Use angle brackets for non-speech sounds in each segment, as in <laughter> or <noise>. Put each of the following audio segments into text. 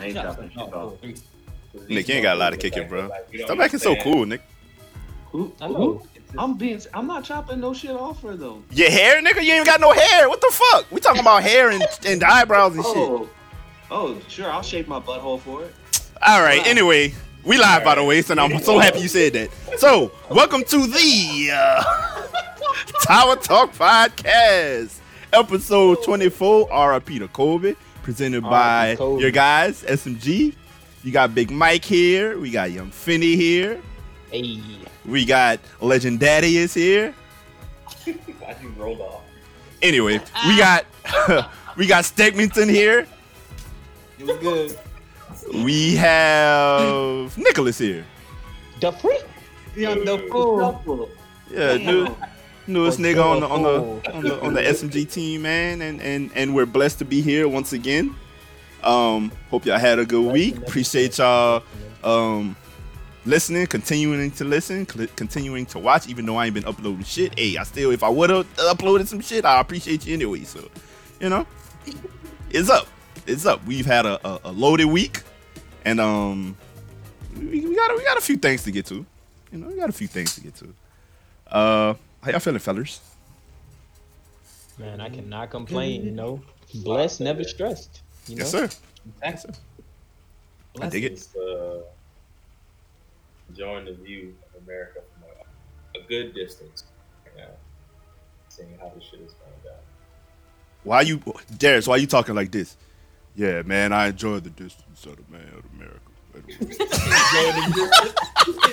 I ain't chopping shit off. Nick, you ain't got a lot of kicking, bro. Stop acting so cool, Nick. Who? I who? know. I'm being. I'm not chopping no shit off her though. Your hair, nigga? You ain't got no hair. What the fuck? We talking about hair and, and eyebrows and shit. Oh, oh, sure. I'll shave my butthole for it. All right. Anyway, we live by the way, so I'm so happy you said that. So, welcome to the uh, <laughs> Tower Talk Podcast, episode 24. RIP to Kobe, presented by your guys SMG. You got Big Mike here. We got Young Finney here. Hey, We got Legend Daddy is here. <laughs> Why you rolled off? Anyway, we got <laughs> we got Stegmington here. it was good. We have Nicholas here. The freak. Young the fool. Yeah, Damn. New, newest nigga on the on the on the on the SMG team, man, and and and we're blessed to be here once again. Um, hope y'all had a good week. Appreciate y'all um listening, continuing to listen, cl- continuing to watch. Even though I ain't been uploading shit, hey, I still if I would have uploaded some shit, I appreciate you anyway. So, you know, it's up, it's up. We've had a, a, a loaded week, and um, we, we got a, we got a few things to get to. You know, we got a few things to get to. Uh, how y'all feeling, fellas? Man, I cannot complain. You know, blessed, never stressed. You know? Yes, sir. Yes, sir. I dig it. Just, uh, enjoying the view of America from a, a good distance right now. Seeing how this shit is going down. Why you, Darius? Why you talking like this? Yeah, man, I enjoy the distance of the man of America. <laughs> Hey,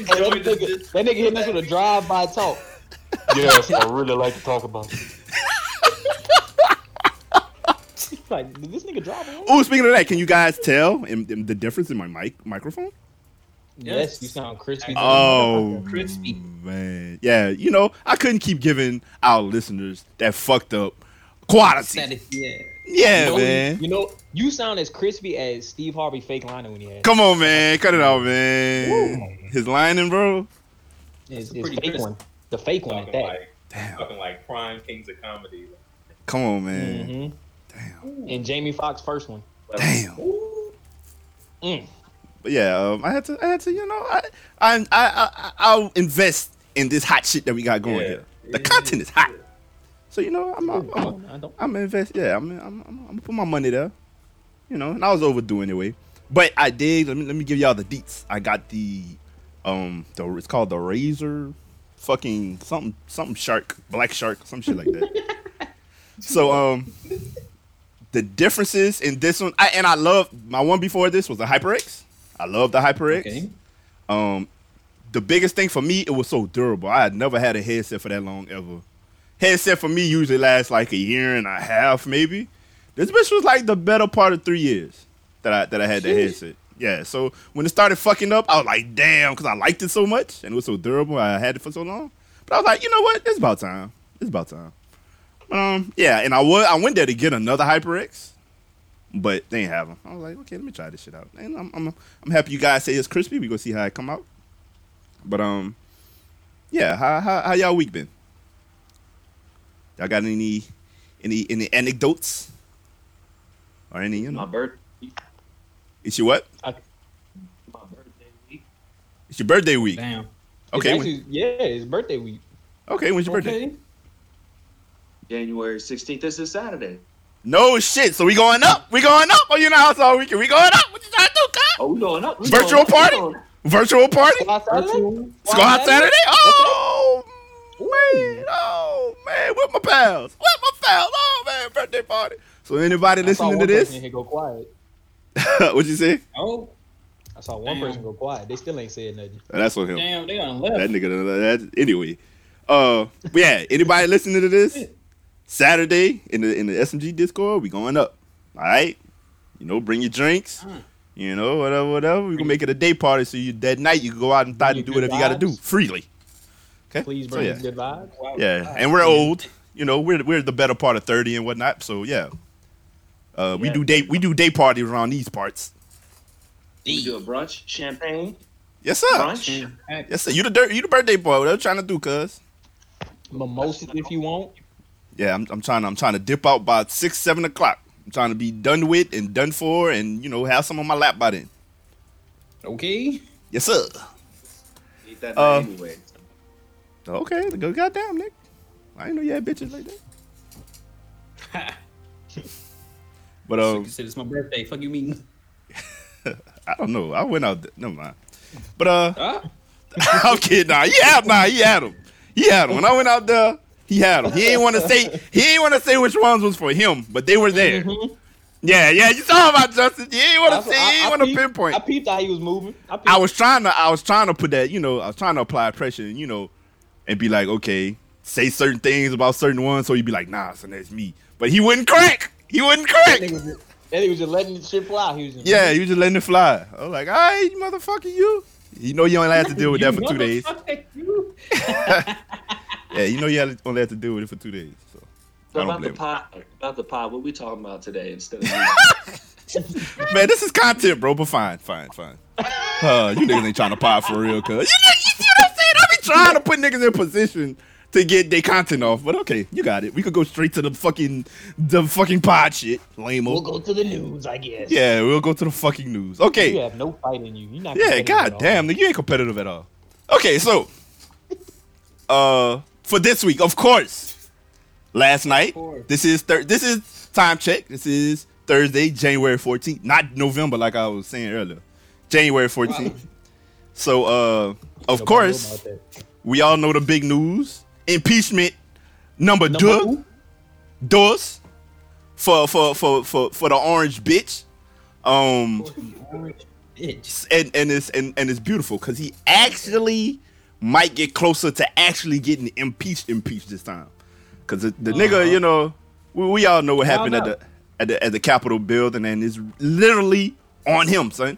that, nigga, that nigga hitting us with a drive-by talk. Yes, I really like to talk about it. <laughs> like, did this nigga drive away? oh, speaking of that, can you guys tell in, in the difference in my mic microphone? Yes, you sound crispy. Oh, crispy. man, yeah. You know, I couldn't keep giving our listeners that fucked up quality. yeah. Yeah, you know, man. You know, you sound as crispy as Steve Harvey fake lining when he had. Come on, man. Cut it out, man. His lining, bro. His, It's his pretty fake crisp. one. The fake one at that. like, Damn. talking like prime kings of comedy. Come on, man. hmm Damn. And Jamie Foxx first one. Damn. Mm. But yeah, um, I had to, I had to, you know, I, I, I, I, I'll invest in this hot shit that we got going Yeah. here. The content is hot, so you know, I'm, I'm, I'm, I don't. I'm gonna invest. Yeah, I'm, I'm, I'm, I'm gonna put my money there. You know, and I was overdue anyway. But I did. Let me, let me give y'all the deets. I got the, um, the it's called the Razer, fucking something, something shark, black shark, some shit like that. <laughs> so um, the differences in this one, I, and I love my one before this was the HyperX. I love the HyperX. Okay. Um, the biggest thing for me, it was so durable. I had never had a headset for that long ever. Headset for me usually lasts like a year and a half, maybe. This bitch was like the better part of three years that I that I had the headset. Yeah, so when it started fucking up, I was like, damn, because I liked it so much and it was so durable. I had it for so long. But I was like, you know what? It's about time. It's about time. Um, yeah, and I I went there to get another HyperX, but they ain't have them. I was like, okay, let me try this shit out. And I'm I'm, I'm happy you guys say it's crispy. We gonna see how it come out. But um, yeah, how how, how y'all week been? Y'all got any any any anecdotes or any you know? My birth, It's your what? my birthday week. It's your birthday week. Damn. Okay, It's when, yeah, it's birthday week. okay. When's your birthday? January 16th. This is Saturday. No shit. So we going up. We going up oh, on your house all weekend. We going up. What you trying to do, cuz? Oh, we going up. We Virtual going party? Up. Virtual party? Squad Saturday? Squad Saturday? Oh man! Oh man! With my pals. With my pals. Oh man! Birthday party. So anybody listening to this? go quiet. <laughs> what you say? Oh, I saw one Damn. person go quiet. They still ain't said nothing. That's what him. damn, they done left. That left. nigga. That, anyway. Uh, but yeah. Anybody <laughs> listening to this? Saturday in the in the SMG Discord, we going up. All right. You know, bring your drinks. Mm. You know, whatever, whatever. We gonna make it a day party, so you that night you can go out and Bring and do good whatever you got to do freely. Okay. Please So, bring yeah. us good vibes. Yeah, and we're old. You know, we're we're the better part of thirty and whatnot. So yeah, uh, we Yeah. do day we do day parties around these parts. We do a brunch, champagne, Yes sir. brunch. Yes sir. You the dirt, you the birthday boy. What are you trying to do, cuz? Mimosas if you want. Yeah, I'm, I'm trying. I'm trying to dip out by six, seven o'clock. I'm trying to be done with and done for, and you know have some on my lap by then. Okay. Yes, sir. Need that Uh, anyway. Okay, go goddamn Nick. I didn't know you had bitches like that. <laughs> But um, said it's my birthday. Fuck you mean? <laughs> I don't know. I went out. There. Never mind. But uh, Huh? <laughs> I'm kidding. Nah, he had nah, he had them. He had them. When I went out there, he had them. He ain't want to say. He ain't want to say which ones was for him, but they were there. Yeah, yeah. You saw about Justin. He ain't want to say. He ain't want to pinpoint. I peeped how he was moving. I. I was trying to I was trying to put that, you know, I was trying to apply pressure and you know, and be like, okay, say certain things about certain ones, so he'd be like, nah, so that's me. But he wouldn't crack. He wouldn't that crack. nigga was just, that nigga was just letting the shit fly. He was just, Yeah, he was just letting it fly. I was like, all right, motherfucker, you. You know you only have to deal with that for two days. you. <laughs> Yeah, you know you only have to deal with it for two days. So So I don't about the blame him. pot, about the pot. What we talking about today instead of? <laughs> Man, this is content, bro, but fine, fine, fine. Uh, you niggas ain't trying to pop for real, cuz. You, know- you see what I'm saying? I be trying to put niggas in position to get their content off, but okay, you got it. We could go straight to the fucking the fucking pod shit, lame We'll go to the news, I guess. Yeah, we'll go to the fucking news. Okay. You have no fight in you. You're not. Yeah, god damn, nigga, you ain't competitive at all. Okay, so <laughs> uh for this week, of course, last night. course. This is thir- this is time check. This is Thursday, January 14th, not November like I was saying earlier. January 14th. So uh of Nobody course, we all know the big news. Impeachment number, Number? Dos for for for for for the orange bitch. Um Orange bitch. and and it's and, and it's beautiful because he actually might get closer to actually getting impeached impeached this time because the, the nigga you know we, we all know what happened at the at the at the Capitol building and it's literally on him son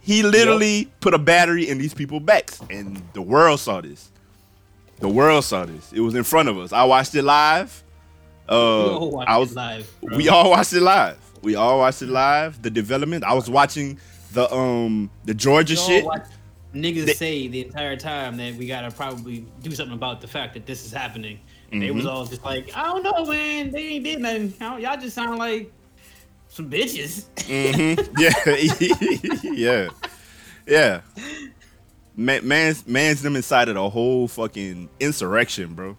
he literally put a battery in these people's backs and the world saw this the world saw this it was in front of us I watched it live uh watch I was live, bro. we all watched it live. We all watched it live. The development. I was watching the um the Georgia shit. niggas They- say the entire time that we gotta probably do something about the fact that this is happening. They Mm-hmm. was all just like, I don't know, man. They ain't did nothing. Y'all just sound like some bitches. <laughs> Mhm. <laughs> Yeah, yeah, yeah. Man, man's man's them inside of the whole fucking insurrection, bro.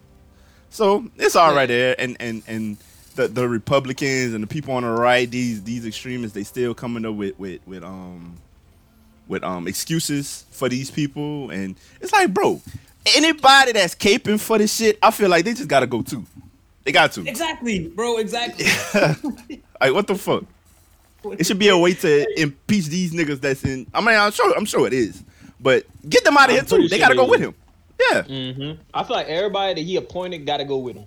So it's all right there, and and and the the Republicans and the people on the right, these these extremists, they still coming up with with with um with um excuses for these people, and it's like, bro, anybody that's caping for this shit, I feel like they just gotta go too. They got to. Exactly, bro. Exactly. <laughs> Like, what the fuck? It should be a way to impeach these niggas that's in. I mean, I'm sure, I'm sure it is, but get them out of I'm here too. pretty They gotta it go with him. Yeah, Mm-hmm. I feel like everybody that he appointed got to go with him.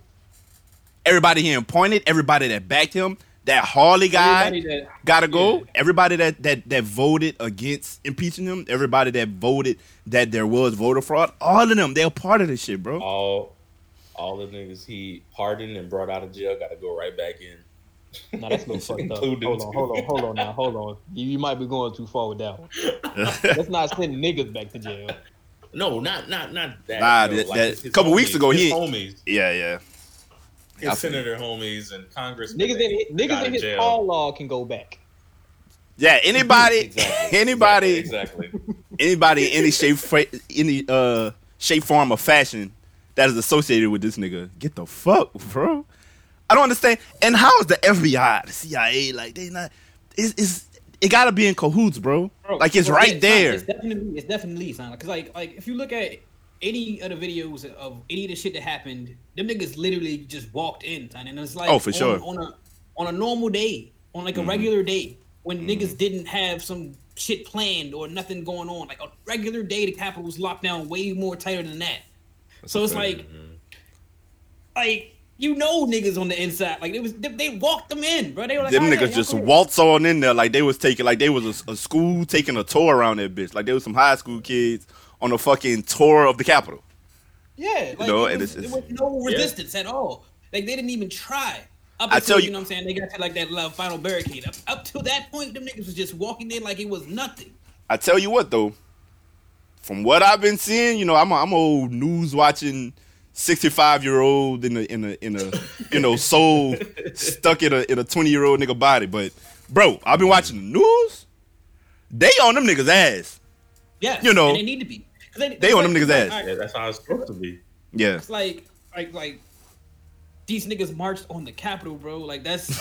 everybody he appointed, everybody that backed him, that Hawley guy that- gotta go. yeah. Everybody that that that voted against impeaching him, everybody that voted that there was voter fraud, all of them, they're part of this shit, bro. All all the niggas he pardoned and brought out of jail got to go right back in. Now that's a little fucked up. Hold on, hold on, hold on now, hold on. You, you might be going too far with that one. <laughs> Let's not send niggas back to jail. No, not not not that. Nah, that- like that- his- his couple weeks ago, his he- homies, yeah, yeah. his I feel senator homies and Congress Niggas in niggas in his call law can go back. Yeah, anybody, <laughs> Exactly. anybody, Exactly. <laughs> anybody any shape, any uh shape, form, or fashion that is associated with this nigga, get the fuck, bro. I don't understand. And how is the FBI, the CIA, like they not? It's, it's it gotta be in cahoots, bro. Bro, like it's bro, right yeah, there. It's definitely, it's definitely son. Because like, like if you look at any of the videos of any of the shit that happened, them niggas literally just walked in, son, and it's like, Oh, for on, sure. Mm-hmm. on a on a normal day, on like a regular day, when niggas didn't have some shit planned or nothing going on, like a regular day, the Capitol was locked down way more tighter than that. so it's like, like. You know niggas on the inside, like it was they, they walked them in, bro. They were like, Them "All right, niggas y'all just go waltz on in there like they was taking like they was a, a school taking a tour around that bitch. Like there was some high school kids on a fucking tour of the Capitol. Yeah, like know, it and was, it's- there was no resistance at all. Like they didn't even try. Up I until tell you, you- know what I'm saying, they got to like that uh, final barricade. Up, up till that point, them niggas was just walking in like it was nothing. I tell you what though, from what I've been seeing, you know, I'm a, I'm a old news watching 65 year old in a in a in a you know soul stuck in a in a 20 year old nigga body. But bro, I've been watching the news. They on them niggas ass. Yeah, You know, and they need to be. they on them niggas' like, ass. alright, Yeah, that's how it's supposed to be. Yeah. It's like, like, like these niggas marched on the Capitol, bro. Like that's,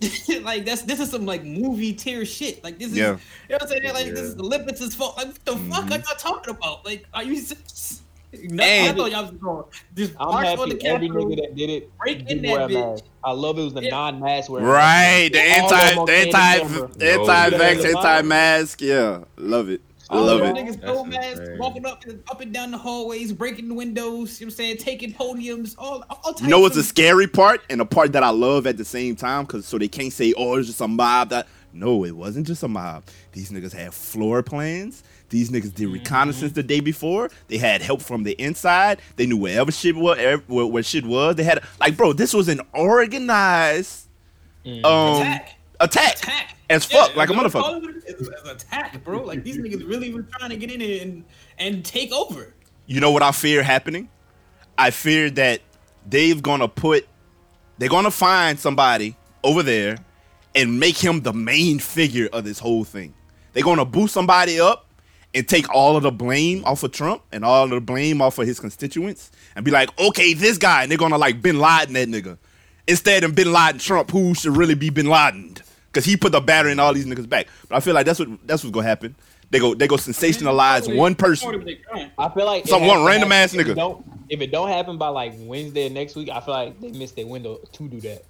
<laughs> like that's this is some like movie tier shit. Like this is, Yeah. you know what I'm saying? Like this is the Olympics' fault. Like what the fuck Mm-hmm. are y'all talking about? Like are you? S- No, I And- thought y'all was going just I'm march on the happy every nigga that did it. break did in that bitch. mask. I love it was the Yeah. non-mask wearing. Right. The anti, the anti, the anti, anti vax, anti-mask. Yeah. Love it. I love it. Niggas no masks, insane. walking up and up and down the hallways, breaking the windows. You know what I'm saying? Taking podiums. All, all types You know what's the scary part and the part that I love at the same time? Cause so they can't say, oh, it's just a mob that no, it wasn't just a mob. These niggas had floor plans. These niggas did reconnaissance the day before. They had help from the inside. They knew wherever shit was, where, where shit was. They had like, bro, this was an organized um Attack. attack, attack as fuck, like a motherfucker. call it what it is, It's attack, bro. Like these niggas really were trying to get in it and and take over. You know what I fear happening? I fear that they've gonna put, they're gonna find somebody over there and make him the main figure of this whole thing. They're gonna boost somebody up and take all of the blame off of Trump and all of the blame off of his constituents and be like, okay, this guy, and they're gonna like Bin Laden that nigga. Instead of Bin Laden Trump, who should really be Bin Laden? Because he put the battery in all these niggas back. But I feel like that's what that's what's gonna happen. They go they go sensationalize one person. I feel like it Some one random happen. ass If it nigga. don't- If it don't happen by like Wednesday of next week, I feel like they missed their window to do that.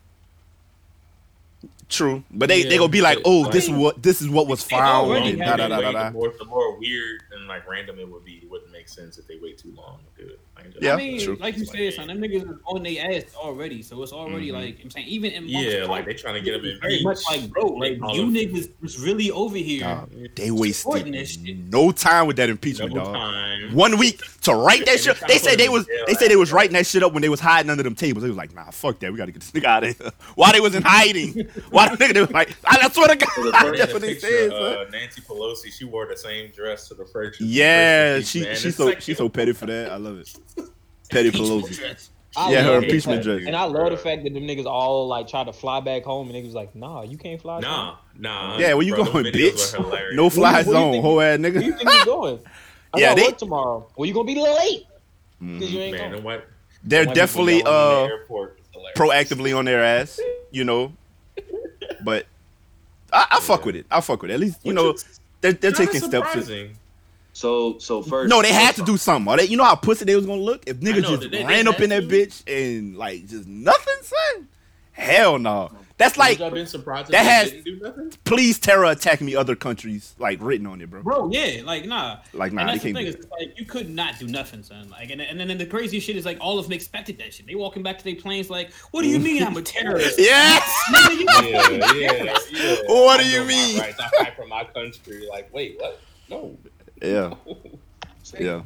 True, but they they Yeah, gonna be like, oh, I this is what this is what was They found. already and da, da, da, da, The da. more, the more weird and like random it would be, it wouldn't make sense if they wait too long to do it. Like, Yeah, I mean, true. like you said, son, them niggas is on their ass already, so it's already Mhm. like I'm saying, even in yeah, like they trying to get them in very much like, bro, like All you niggas was really over here. Nah, they Supporting wasted no time with that impeachment, no dog. time. One week to write that shit. they They said they was jail they said they was writing that shit up when they was hiding under them tables. They was like, nah, fuck that. We gotta get this nigga out of here. <laughs> Why they was in hiding? <laughs> Why the nigga they was like, I, I swear to God, that's what they picture, said. uh, Nancy Pelosi, she wore the same dress to the first. Yeah, first she she's so it's she's so petty for that. I love it. Petty Pelosi. I Yeah, her impeachment fact- dress. And I love the fact that them niggas all like try to fly back home, and niggas was like, "Nah, you can't fly." Nah, nah. Yeah, where you bro, going, bitch? No fly Where where zone, think- whole ass Where you think you going? <laughs> I Yeah, got they- work tomorrow. Well, you gonna be late because you ain't Man, going. and what? They're White definitely yelling the uh airport is hilarious. proactively on their ass, you know. <laughs> But I, I fuck Yeah. with it. I fuck with it. At least you Which know is they're they're kinda taking steps. To, surprising. So so first. no, they had to do something. Or they, you know how pussy they was gonna look if niggas know, just they- they ran up in that to. bitch and like just nothing, son. Hell no. That's like Would y'all been surprised if that has- didn't do nothing? please terror attack me other countries like written on it, bro. Bro, yeah, like nah. Like nah, and that's the thing is like you could not do nothing, son. Like and, and then the crazy shit is like all of them expected that shit. They walking back to their planes like, what do you mean I'm a terrorist? <laughs> Yes. Yeah, yeah, <laughs> yeah. What do I'm you mean? rights. I fight for my country. Like, wait, what? No. Yeah. <laughs> Yeah.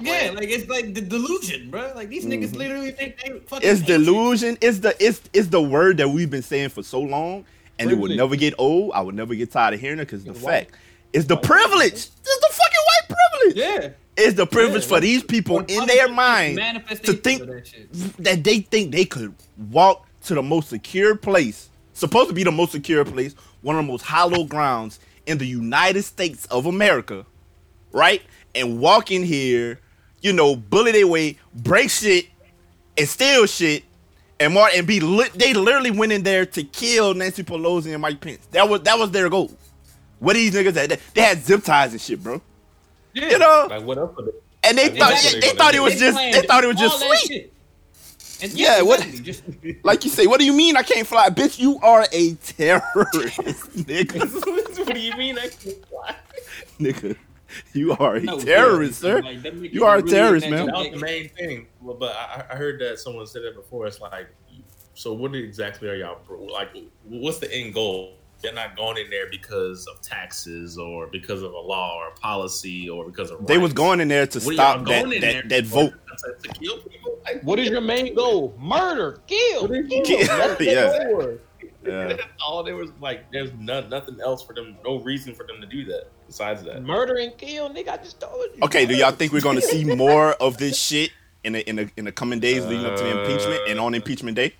Yeah, like it's like the delusion, bro. Like these niggas mm-hmm. literally think they fucking. It's ancient. delusion. It's the it's it's the word that we've been saying for so long, and it will never get old. I will never get tired of hearing it because the white. fact is the privilege. It's the fucking white privilege. Yeah. It's the privilege Yeah. for these people in their mind to think that that they think they could walk to the most secure place, supposed to be the most secure place, one of the most hollow grounds in the United States of America, right? And walk in here, you know, bully their way, break shit, and steal shit, and more and be lit. They literally went in there to kill Nancy Pelosi and Mike Pence. That was that was their goal. What these niggas had? They had zip ties and shit, bro. Yeah. You know, Like, what up and they Like, thought exactly. they thought it was just they thought it was just sweet. shit. And Yeah, what- exactly, Just, <laughs> Like you say, what do you mean I can't fly? Bitch, you are a terrorist, <laughs> nigga. what do you mean I can't fly? nigga, you are a no, terrorist, yeah, sir. like, them You are a really terrorist, man. That was the main thing. Well, but I, I heard that someone said that before. It's like, so what exactly are y'all pro- like? What's the end goal? They're not going in there because of taxes or because of a law or a policy or because of They was going in there to What stop that that, that vote. To, to kill people? Like, What is your main goal? Murder, kill, What is kill. That's Yeah. goal. Yeah. <laughs> All there was like, there's no, nothing else for them, no reason for them to do that besides that. Murder and kill, nigga. I just told you. Okay, do y'all think we're gonna see more of this shit in the in the in the coming days leading up to the impeachment and on impeachment day?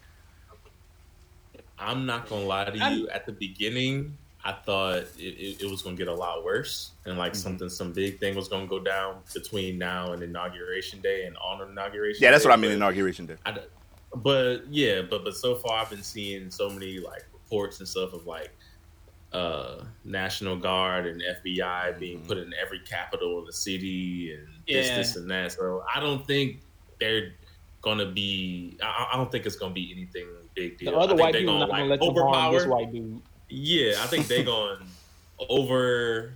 I'm not gonna lie to you. At the beginning, I thought it, it, it was gonna get a lot worse, and like Mm-hmm. something, some big thing was gonna go down between now and inauguration day and on inauguration. Yeah, that's day, what I mean. but- Inauguration day. I d- but yeah, but but so far I've been seeing so many like reports and stuff of like uh National Guard and FBI being Mm-hmm. put in every capital of the city and this, Yeah. this and that. So I don't think they're gonna be. I, I don't think it's gonna be anything big deal. The other I think white they're people gonna not gonna like let them harm this white dude. Yeah, I think they're going <laughs> over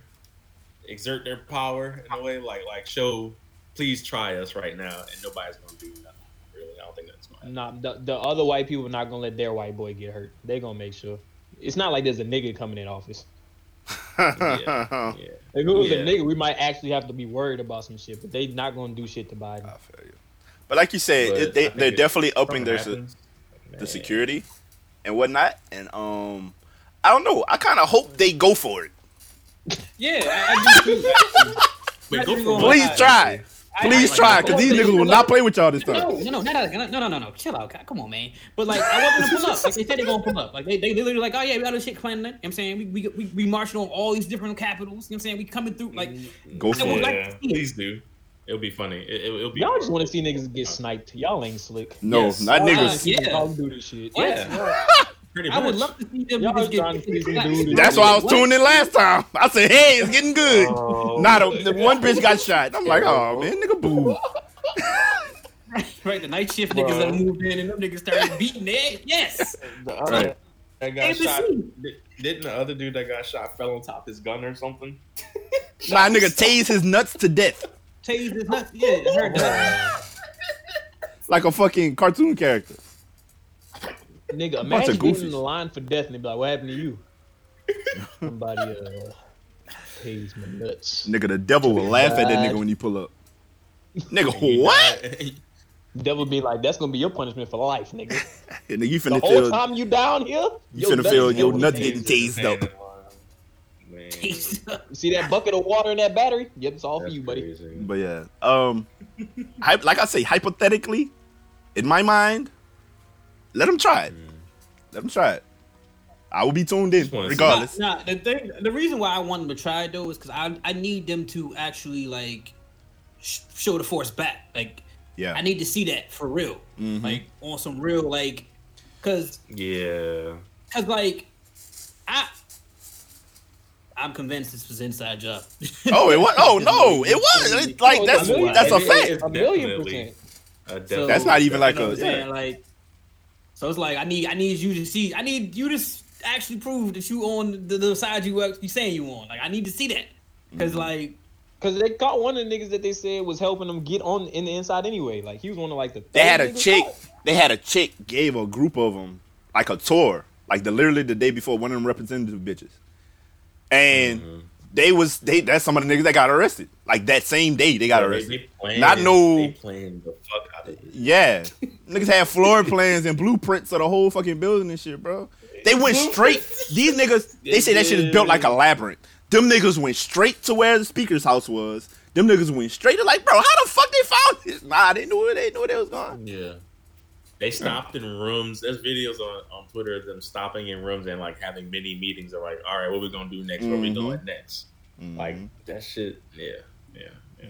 exert their power in a way, like like show. Please try us right now, and nobody's gonna do nothing. Really, I don't think that's going. to Nah, the, the other white people are not gonna let their white boy get hurt. They gonna make sure. It's not like there's a nigga coming in office. Yeah, yeah. <laughs> If it was Yeah. a nigga, we might actually have to be worried about some shit. But they're not gonna do shit to Biden. I feel you. But like you said, it, they they're definitely upping their something se- happens, the man, security and whatnot, and um, I don't know. I kind of hope they go for it. Yeah, I, I do too. <laughs> Wait, go for. Please lie. try, please I- try, I- because these niggas will not play with y'all this time. no, no, no, no, no, no, no, no. Chill out. Come on, man. But like, I want them to pull up. Like they said, they're gonna pull up. Like they, they literally like, oh yeah, we got this shit planned. You know what I'm saying we we we, we marching on all these different capitals. You know what I'm saying we coming through. Like, Go for it. like Yeah, to see it. please do. It'll be funny. It, it, will be. Y'all just want to see niggas get sniped. Y'all ain't slick. No, Yes. not Uh, niggas. yeah. Y'all do this shit. Yeah, <laughs> pretty much. I would love to see them niggas get. trying get- That's why I was What? tuned in last time. I said, "Hey, it's getting good." Oh, Not a, the one bitch got shot. I'm like, "Oh, oh. man, nigga, boo." <laughs> Right, the night shift niggas that moved in and them niggas started beating it. yes. the other- Right. That got ABC. shot. Didn't the other dude that got shot fell on top of his gun or something? <laughs> My nigga, tase his nuts to death Tased his nuts. Yeah, I heard that. like a fucking cartoon character. Nigga, bunch imagine of getting goofies. in the line for death and they be like, "What happened to you?" Somebody uh, pays my nuts. Nigga, the devil will laugh at that nigga when you pull up. <laughs> Nigga, what? died. Devil be like, "That's gonna be your punishment for life, nigga." <laughs> And then you The whole feel, time you down here, you your finna nuts feel your nuts getting tased. tased up. Man, see that bucket of water in that battery? Yep, it's all for you, buddy. crazy. But yeah, um, <laughs> hy- like I say, hypothetically, in my mind, let them try it. Let them try it. I will be tuned in Just wanna regardless. Nah, the thing, the reason why I want them to try it though is because I I need them to actually like sh- show the force back. Like Yeah, I need to see that for real, Mhm. like on some real like, cause Yeah. cause like I. I'm convinced this was inside job. Oh, it was. Oh <laughs> no, it was. It's like Oh, that's that's a fact. It's A million percent. So- definitely- That's not even like a- what I'm saying? Like, so it's like I need I need you to see I need you to actually prove that you on the, the side you you saying you on. Like I need to see that because Mm-hmm. like Cause they caught one of the niggas that they said was helping them get on in the inside anyway. Like he was one of like the. They had a chick. caught. They had a chick gave a group of them like a tour, like the literally the day before one of them representative bitches, and Mm-hmm. They was they that's some of the niggas that got arrested. Like that same day they got They- arrested. they playing- Not no- They playing the fuck out of it. Yeah, <laughs> niggas had floor plans and blueprints of the whole fucking building and shit, bro. They went straight. These niggas, they say that shit is built like a labyrinth. Them niggas went straight to where the speaker's house was. Them niggas went straight to like, bro, how the fuck they found this? Nah, they knew where they knew where they was going. Yeah. They stopped in rooms. There's videos on, on Twitter of them stopping in rooms and like having mini meetings of like, all right, what we gonna do next? Where we Mhm. going next? Like Mhm. that shit. Yeah, yeah, yeah.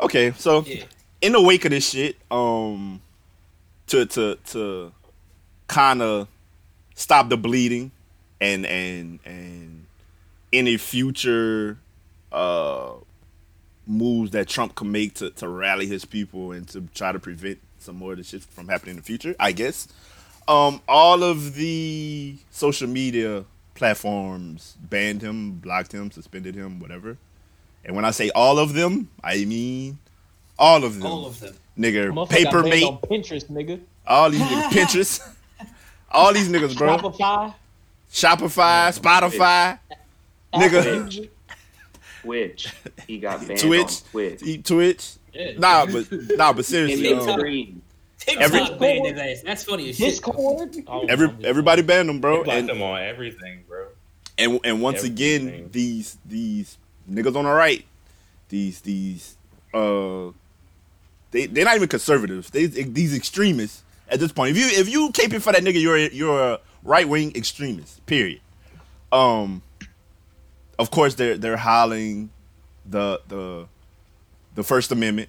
Okay, so yeah. in the wake of this shit, um, to to to kind of stop the bleeding and and and any future uh moves that Trump can make to to rally his people and to try to prevent some more of this shit from happening in the future, I guess. Um, all of the social media platforms banned him, blocked him, suspended him, whatever. And when I say all of them, I mean all of them. all of them. Nigga, Motherfucker paper mate, on Pinterest, nigga. all these niggas, Pinterest, <laughs> all these niggas, bro. Shopify. Shopify, Spotify, nigga, Apple. Twitch. He got banned Twitch. on Twitch. Eat Twitch. Yeah. Nah, <laughs> but nah, but In seriously, the um. TikTok Every- banned his ass. That's funny as shit. Discord. Every everybody banned them, bro. They blocked And them on everything, bro. and and once again, these these niggas on the right, these these uh, they they're not even conservatives. They these extremists at this point. If you if you caping for that nigga, you're you're a right wing extremist. Period. Um, of course they're they're hollering the the the First Amendment.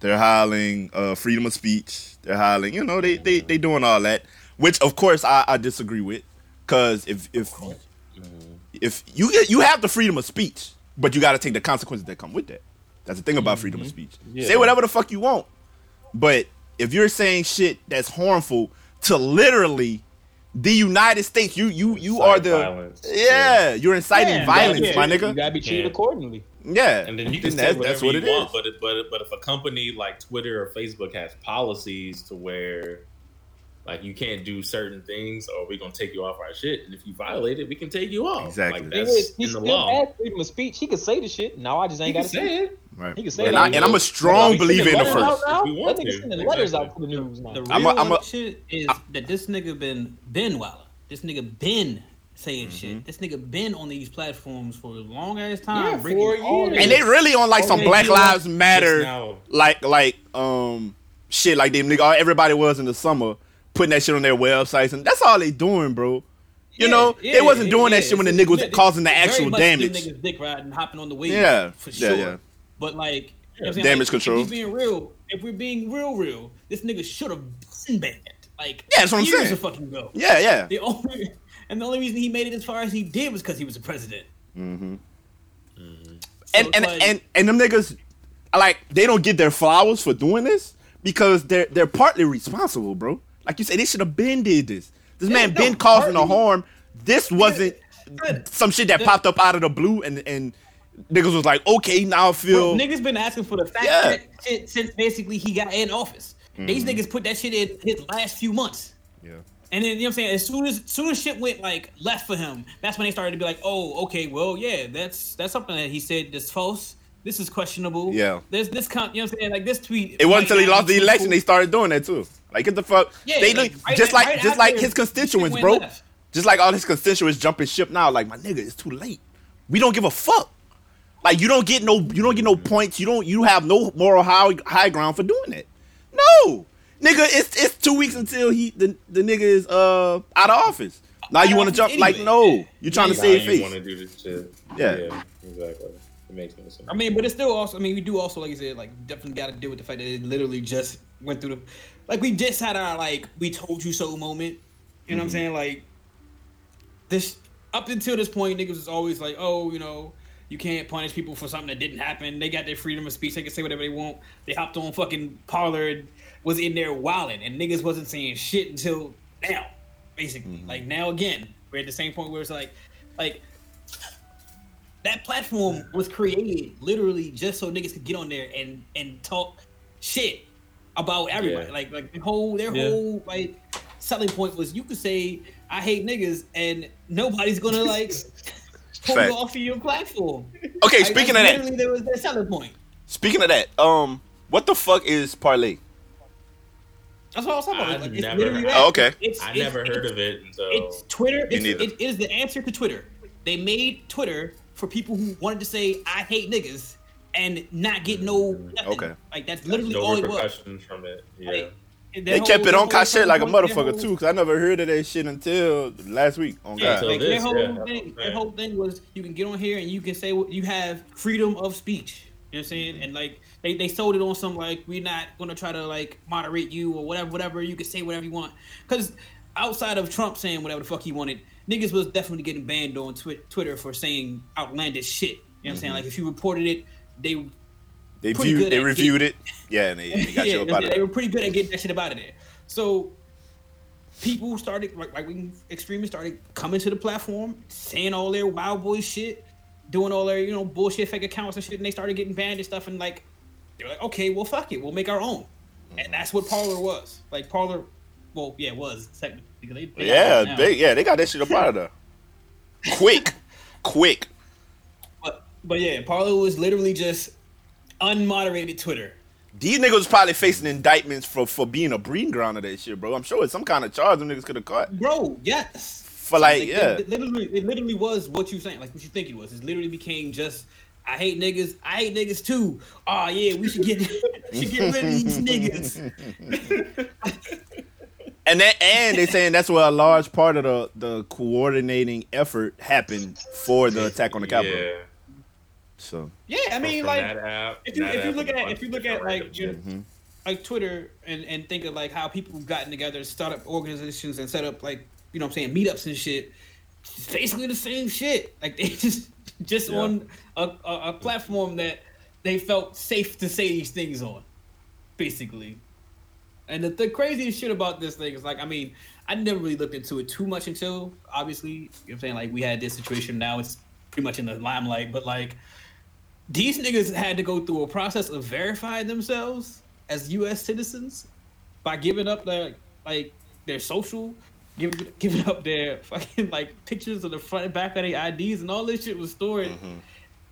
They're hollering uh, freedom of speech. They're hollering, you know, they they they doing all that, which of course I, I disagree with, because if if if you get you have the freedom of speech, but you got to take the consequences that come with that. That's the thing about freedom of speech. Yeah. Say whatever the fuck you want, but if you're saying shit that's harmful to literally the United States, you you you Incite are the violence. yeah, you're inciting Yeah, violence, yeah, my nigga. You gotta be treated Yeah. accordingly. Yeah, And then you can say that's, whatever that's what you it want, is. but it, but but if a company like Twitter or Facebook has policies to where like you can't do certain things or we're gonna take you off our shit, and if you violate it, we can take you off. Exactly. Like that's was, he in the still law. freedom of speech. He could say the shit. No, I just ain't got to say it. Right. He can say and, that. I, and I'm a strong believer in the first. out now? If we want That nigga to. sending letters out to the news now. The real I'm a- I'm a- shit is that this nigga been been wild. This nigga been saying Mm-hmm. shit. This nigga been on these platforms for a long ass time. Yeah, four years. And they really on like some Black you know, Lives Matter, like like um shit, like them nigga. Everybody was in the summer putting that shit on their websites, and that's all they doing, bro. You Yeah, know, yeah, they wasn't yeah, doing that shit when the nigga was it's causing the very actual much damage. Niggas dick riding, hopping on the wave. Yeah, for sure. yeah. But like, you know what I'm? Damage Like, control. If we're being real, if we're being real, real, this nigga should have been banned. Like, Yeah, that's what I'm saying. A fucking go. Yeah, yeah. The only and the only reason he made it as far as he did was because he was a president. Mm-hmm. So and and, like- and and them niggas, like they don't get their flowers for doing this because they're they're partly responsible, bro. Like you said, they should have been did this. This man no, been causing the harm. This wasn't Good. some shit that popped up out of the blue and and niggas was like, okay, now I Bro, feel niggas been asking for the fact Yeah. shit since basically he got in office. These niggas put that shit in his last few months. And then you know what I'm saying, as soon as soon as shit went like left for him, that's when they started to be like, oh, okay, well, yeah, that's that's something that he said that's false. This is questionable. Yeah. There's this con- you know what I'm saying? Like this tweet. It wasn't until he lost the election truthful. they started doing that too. Like get the fuck. Yeah, they like, right- just like right just like his constituents, bro. left. Just like all his constituents jumping ship now. Like my nigga, it's too late. We don't give a fuck. Like you don't get no you don't get no points. You don't you have no moral high high ground for doing it. No, nigga, it's it's two weeks until he the the nigga is uh out of office. Now you want to of jump office like no, you're trying to save Now you want face. to do this shit. Yeah. yeah, exactly. It makes no sense. I mean, but it's still also. I mean, we do also, like you said, like definitely got to deal with the fact that it literally just went through the, like we just had our like we told you so moment. You know what I'm saying? Like this up until this point, niggas was always like, oh, you know, you can't punish people for something that didn't happen. They got their freedom of speech. They can say whatever they want. They hopped on fucking Parler and was in there wilding, and niggas wasn't saying shit until now, basically. Like now again, we're at the same point where it's like, like that platform was created literally just so niggas could get on there and and talk shit about everybody. Yeah. Like like the whole their Yeah. whole like selling point was you could say I hate niggas and nobody's gonna <laughs> like pull Fact. you off of your platform. Okay, Like, speaking of that, literally there was their selling point. speaking of that, um, what the fuck is Parler? That's what I was talking about. I've Like, it's literally. Oh, okay. It's, I it's- never heard it's- of it until It's Twitter. It's, neither. it is the answer to Twitter. They made Twitter for people who wanted to say "I hate niggas" and not get no mm. nothing. Okay. Like that's literally no all it was. repercussions from it. Yeah. Like, They whole- kept it their on whole shit like a motherfucker whole- too, cause I never heard of that shit until last week. On Yeah, God. like this, their whole yeah, thing, their whole thing was you can get on here and you can say what you have freedom of speech. You know what I'm saying? And like they, they sold it on some like we're not gonna try to like moderate you or whatever, whatever. You can say whatever you want. Cause outside of Trump saying whatever the fuck he wanted, niggas was definitely getting banned on twi- Twitter for saying outlandish shit. You know what I'm saying? Mm-hmm. Like if you reported it, they They viewed, they reviewed it. Yeah, and they, they got <laughs> yeah, you up out of they were pretty good at getting that shit about of there. So people started like right wing extremists started coming to the platform, saying all their wild boy shit, doing all their you know bullshit fake accounts and shit, and they started getting banned and stuff. And like they were like, okay, well fuck it, we'll make our own, and mm-hmm. that's what Parler was. Like Parler, well yeah, it was technically. They, they Yeah, they yeah they got that shit up out of there. <laughs> Quick, quick. But but yeah, Parler was literally just unmoderated Twitter. These niggas was probably facing indictments for for being a breeding ground of that shit, bro. I'm sure it's some kind of charge them niggas could have caught Bro, yes. for like Like, yeah. it, it literally, it literally was what you saying, like what you think it was. It literally became just, I hate niggas. I hate niggas too. Oh yeah, we should get, <laughs> should get rid of these niggas. <laughs> And that, and they saying that's where a large part of the the coordinating effort happened for the attack on the Capitol. Yeah. So Yeah, I mean, like app, if you if you look at if you look at like you know. Mm-hmm. like Twitter and and think of like how people have gotten together, start up organizations and set up like you know what I'm saying meetups and shit. It's basically the same shit. Like <laughs> they just just Yeah. on a, a, a platform that they felt safe to say these things on, basically. And the, the craziest shit about this thing is like, I mean, I never really looked into it too much until obviously, you know what I'm saying? Like we had this situation now, it's pretty much in the limelight, but like these niggas had to go through a process of verifying themselves as U.S. citizens by giving up their like their social, giving giving up their fucking like pictures of the front and back of their IDs, and all this shit was stored Mm-hmm.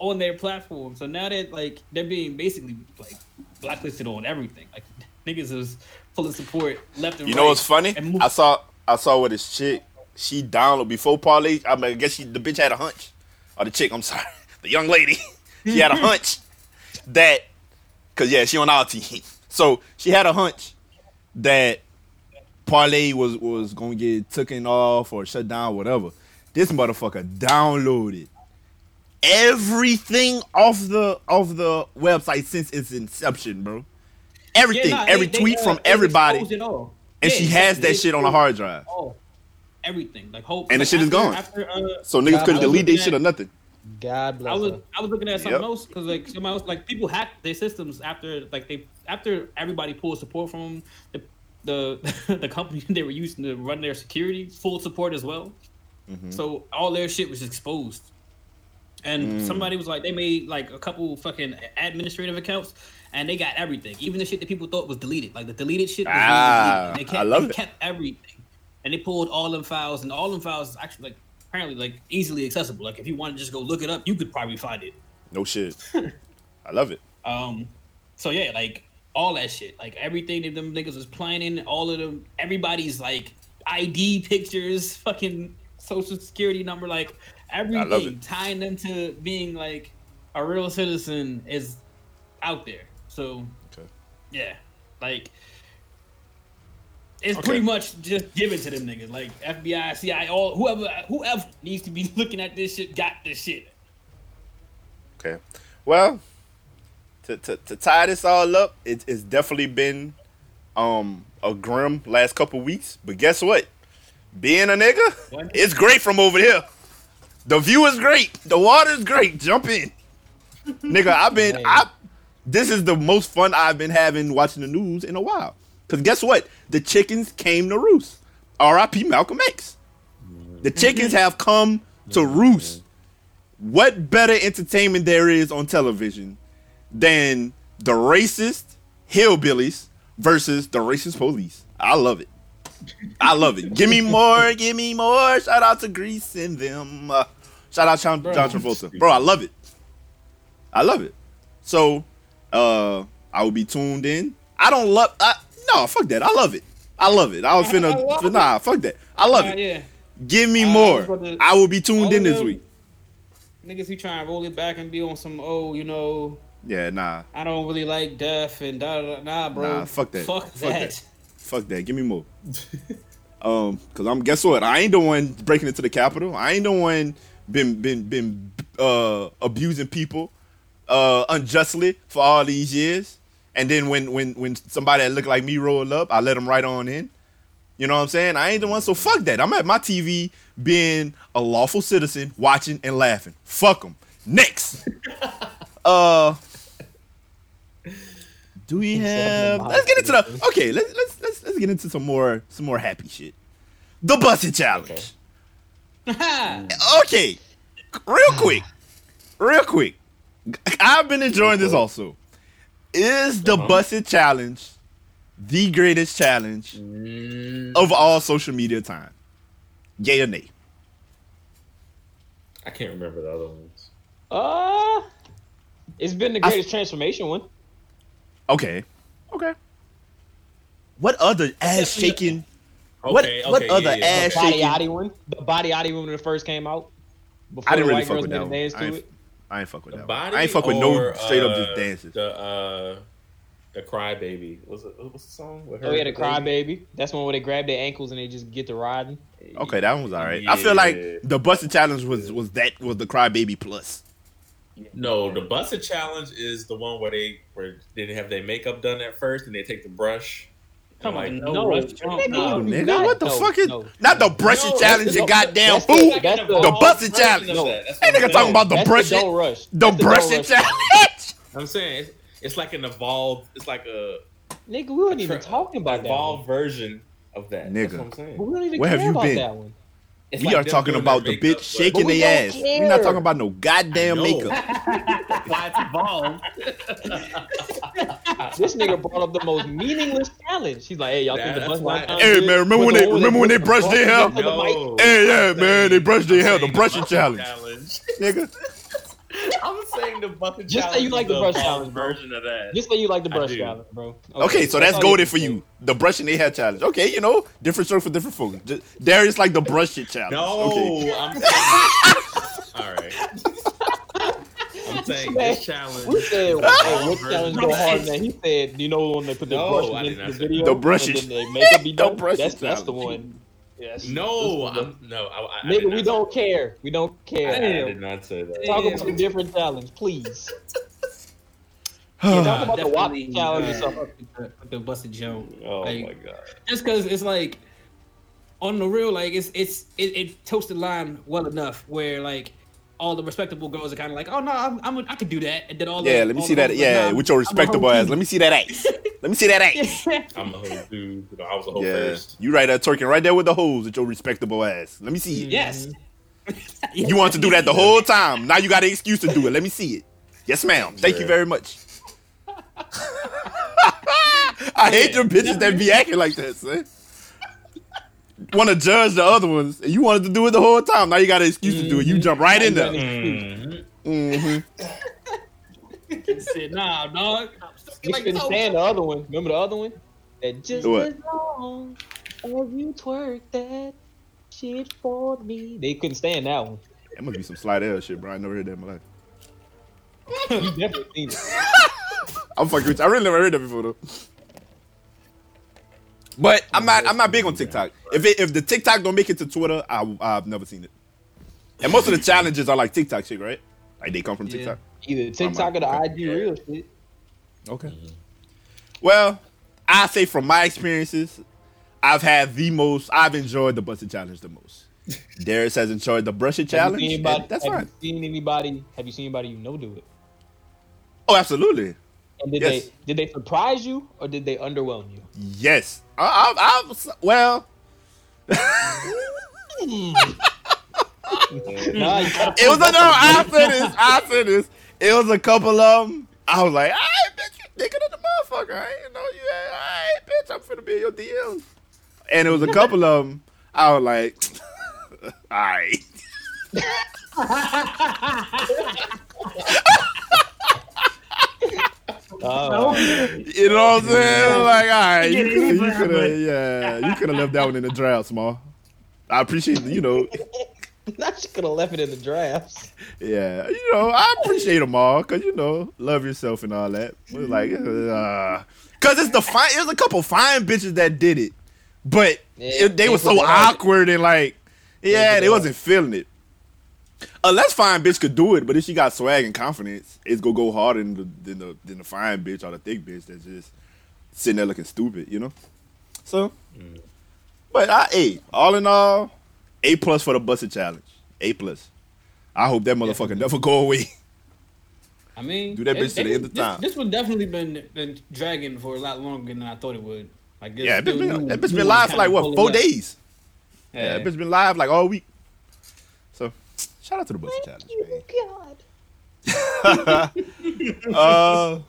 On their platform. So now that like they're being basically like blacklisted on everything, like <laughs> niggas is full of support left and you right. know what's funny? I saw I saw with this chick. She downloaded before Parler. I, mean, I guess she the bitch had a hunch, or the chick. I'm <laughs> sorry, the young lady. she had a <laughs> hunch that, cause yeah, she on our team. So she had a hunch that Parler was was gonna get taken off or shut down, whatever. This motherfucker downloaded everything off the off the website since its inception, bro. Everything, nah, every they- they, tweet uh, from they everybody, it all. and Yeah, she has exactly. that shit on a hard drive. all, everything, like hope. And the like, shit is gone. After, uh, So niggas God couldn't delete her. their shit or nothing. God I bless was her. I was looking at something Yep. else because like somebody else like people hacked their systems after like they after everybody pulled support from the the <laughs> the company <laughs> they were using to run their security full support as well. Mm-hmm. So all their shit was exposed. And Mm. somebody was like, they made like a couple fucking administrative accounts, and they got everything, even the shit that people thought was deleted. Like the deleted shit. Was Ah, deleted. They kept, I love they it. kept everything, and they pulled all them files, and all them files is actually like apparently like easily accessible. Like if you want to just go look it up, you could probably find it. No shit. <laughs> I love it. Um, so yeah, like all that shit, like everything that them niggas was planning, all of them, everybody's like ID pictures, fucking social security number, like everything tying them to being like a real citizen is out there. So Okay. yeah, like it's Okay. pretty much just given to them niggas, like FBI, CIA, all whoever whoever needs to be <laughs> looking at this shit got this shit. Okay. Well, to, to, to tie this all up, it, it's definitely been um a grim last couple weeks. But guess what? Being a nigga, What? it's great from over here. The view is great. The water is great. Jump in. nigga, I've been Man. I this is the most fun I've been having watching the news in a while. Cause guess what? The chickens came to roost. R.I.P. Malcolm X. The chickens have come to roost. What better entertainment there is on television than the racist hillbillies versus the racist police? I love it. I love it. Give me more. Give me more. Shout out to Grease and them. Uh, shout out John, Bro. John Travolta. Bro, I love it. I love it. So, uh, I will be tuned in. I don't love. I, no, fuck that. I love it. I love it. I was <laughs> I finna. it. nah, fuck that. I love it. yeah. Give me Uh, more. to- I will be tuned in this week. Niggas who trying to roll it back and be on some, oh, you know, Yeah, nah. I don't really like death and da da da. Nah, bro. Nah, fuck that. Fuck, Fuck that. that. Fuck that. Give me more. <laughs> um, cause I'm guess what? I ain't the one breaking into the Capitol. I ain't the one been been been uh abusing people uh unjustly for all these years. And then when when when somebody that looked like me roll up, I let them right on in. You know what I'm saying? I ain't the one, so fuck that. I'm at my TV being a lawful citizen, watching and laughing. Fuck them. Next. <laughs> uh do we have let's get into the okay, let's let's let's let's get into some more some more happy shit. The busted challenge. Okay. <laughs> Okay, real quick. Real quick. I've been enjoying this also. Is the busted challenge the greatest challenge of all social media time? Yay or nay? I can't remember the other ones. Uh, it's been the I- greatest transformation one. Okay. Okay. What other ass shaking? Okay, What- okay, what yeah, other yeah. ass- Body shaking. Yachty one. The Body Yachty one when it first came out. Before I didn't really fuck with that one. dance I ain't, it. I ain't fuck with The that one. body I ain't fuck with no or, straight up uh, just dances. The uh, the crybaby. What's it? What's the song? With Oh yeah, the and Cry baby? Baby. That's one where they grab their ankles and they just get to riding. Okay, that one was alright. I feel like the busted challenge was was that was the crybaby plus. No, the busted challenge is the one where they where they didn't have their makeup done at first, and they take the brush. And Come on, like, no, no, rush, nigga, no. Nigga, not- what the no, fuck is no. not the brushing No, challenge? that's You goddamn that's the- fool. that's the- The busted version challenge. of No. that. That's That nigga talking about the That's brushing, Don't rush. the That's Don't brushing challenge. <laughs> I'm saying it's, it's like an evolved. It's like a Nigga, we weren't even talking about that. Evolved version of that. Nigga. That's what I'm saying. We don't even Where care have you about been? that one. It's We like are talking about their the makeup, bitch but- shaking But we their don't ass. We're not talking about no goddamn makeup. Why it's evolved. This nigga brought up the most meaningless challenge. He's like, "Hey, y'all think the that's bus why- line Hey, man, remember when they- one remember when they put the brushed their hair? brushes up to the mic. No. Hey, yeah, man, they brushed their hair, the brushing challenge. challenge. Nigga, <laughs> I'm saying the bucket Just say you like is the brush challenge, bro. version of that. Just say you like the brush challenge, bro. Okay, so that's all goaded you for you. The brushing their hair challenge. Okay, you know, different stroke for different folks. Just, Darius like the brush shit challenge. No, Okay. I'm saying. <laughs> All right. I'm saying this challenge. We said, hey, evolved what challenge go hard, man? He said, you know when they put the No, brushes I did into not the video, The brushes. and then they makeup be <laughs> The done. brushes that's that's the one. Yes, No, that's the one. I'm, no, I, I, I Nigga, we don't care. We don't care. I, care. did not say that. Talk Damn. about a different challenge, please. <sighs> Talk about the WAP challenge or something. the- with the busted joke. Oh Like, my god. just because it's like on the real, like it's it's it, it toast the line well enough where like all the respectable girls are kind of like, oh no, I'm, I'm a, I could do that, and then all the, Yeah, let me see that. Yeah, like, nah, with your I'm a hoe respectable ass. Let me see that ass. Let me see that <laughs> ass. I'm a whole dude. You know, I was a whole Yeah, first. you right there twerking right there with the hoes with your respectable ass. Let me see it. yes. Mm-hmm. <laughs> You want to do that the whole time. Now you got an excuse to do it. Let me see it. Yes, ma'am. Thank you very much. <laughs> I hate them bitches that be acting like that, son. Want to judge the other ones, and you wanted to do it the whole time. Now you got an excuse to do it. You jump right in there. Mhm. hmm Said, nah, dog. I'm stuck You like couldn't stand the other one. Remember the other one? That just What? as long as you twerk that shit for me. They couldn't stand that one. That must be some slide L shit, bro. I never heard that in my life. <laughs> You definitely seen it. <laughs> I'm fucking with you. I really never heard that before though. But I'm not. Oh, I'm not big on TikTok. If it, if the TikTok don't make it to Twitter, I, I've never seen it. And most of the <laughs> challenges are like TikTok shit, right? Like they come from Yeah. TikTok. Either oh, TikTok or the. IG reel shit. Okay. Mm-hmm. Well, I say from my experiences, I've had the most. I've enjoyed the busted challenge the most. <laughs> Darius has enjoyed the brush it challenge. anybody, that's have fine. you seen anybody? Have you seen anybody you know do it? Oh, absolutely. And did Yes. they did they surprise you or did they underwhelm you? Yes. I, I, I was, well, <laughs> Nah, you gotta It was a no. I said this. I said this. It was a couple of them. I was like, "All right, bitch, you thicker than the motherfucker. I ain't know you. All right, bitch, I'm finna be in your DMs." And it was a couple of them. I was like, <laughs> "All right." <laughs> Oh, You know what I'm saying? Like, all right, you could, you yeah, could have, yeah, you could have left that one in the draft, small. I appreciate, you know, <laughs> I just could have left it in the drafts. yeah, you know, I appreciate them all because you know, love yourself and all that. But it's like, uh, cause it's the fine. It was a couple fine bitches that did it, but Yeah, it, they they were so awkward and like, yeah, they wasn't feeling it. Unless fine bitch could do it, but if she got swag and confidence, it's gonna go harder than the than the, than the fine bitch or the thick bitch that's just sitting there looking stupid, you know. So, mm. but I, hey, all in all, a plus for the busted challenge. A plus. I hope that motherfucker never go away. <laughs> I mean, Do that it- bitch to the end of this, time. This one definitely been been dragging for a lot longer than I thought it would. Like, Yeah, that bitch been, new- that bitch been live for like what four days. Yeah, Yeah, that bitch been live like all week. Shout out to the busted challenge, man. God. <laughs> Uh,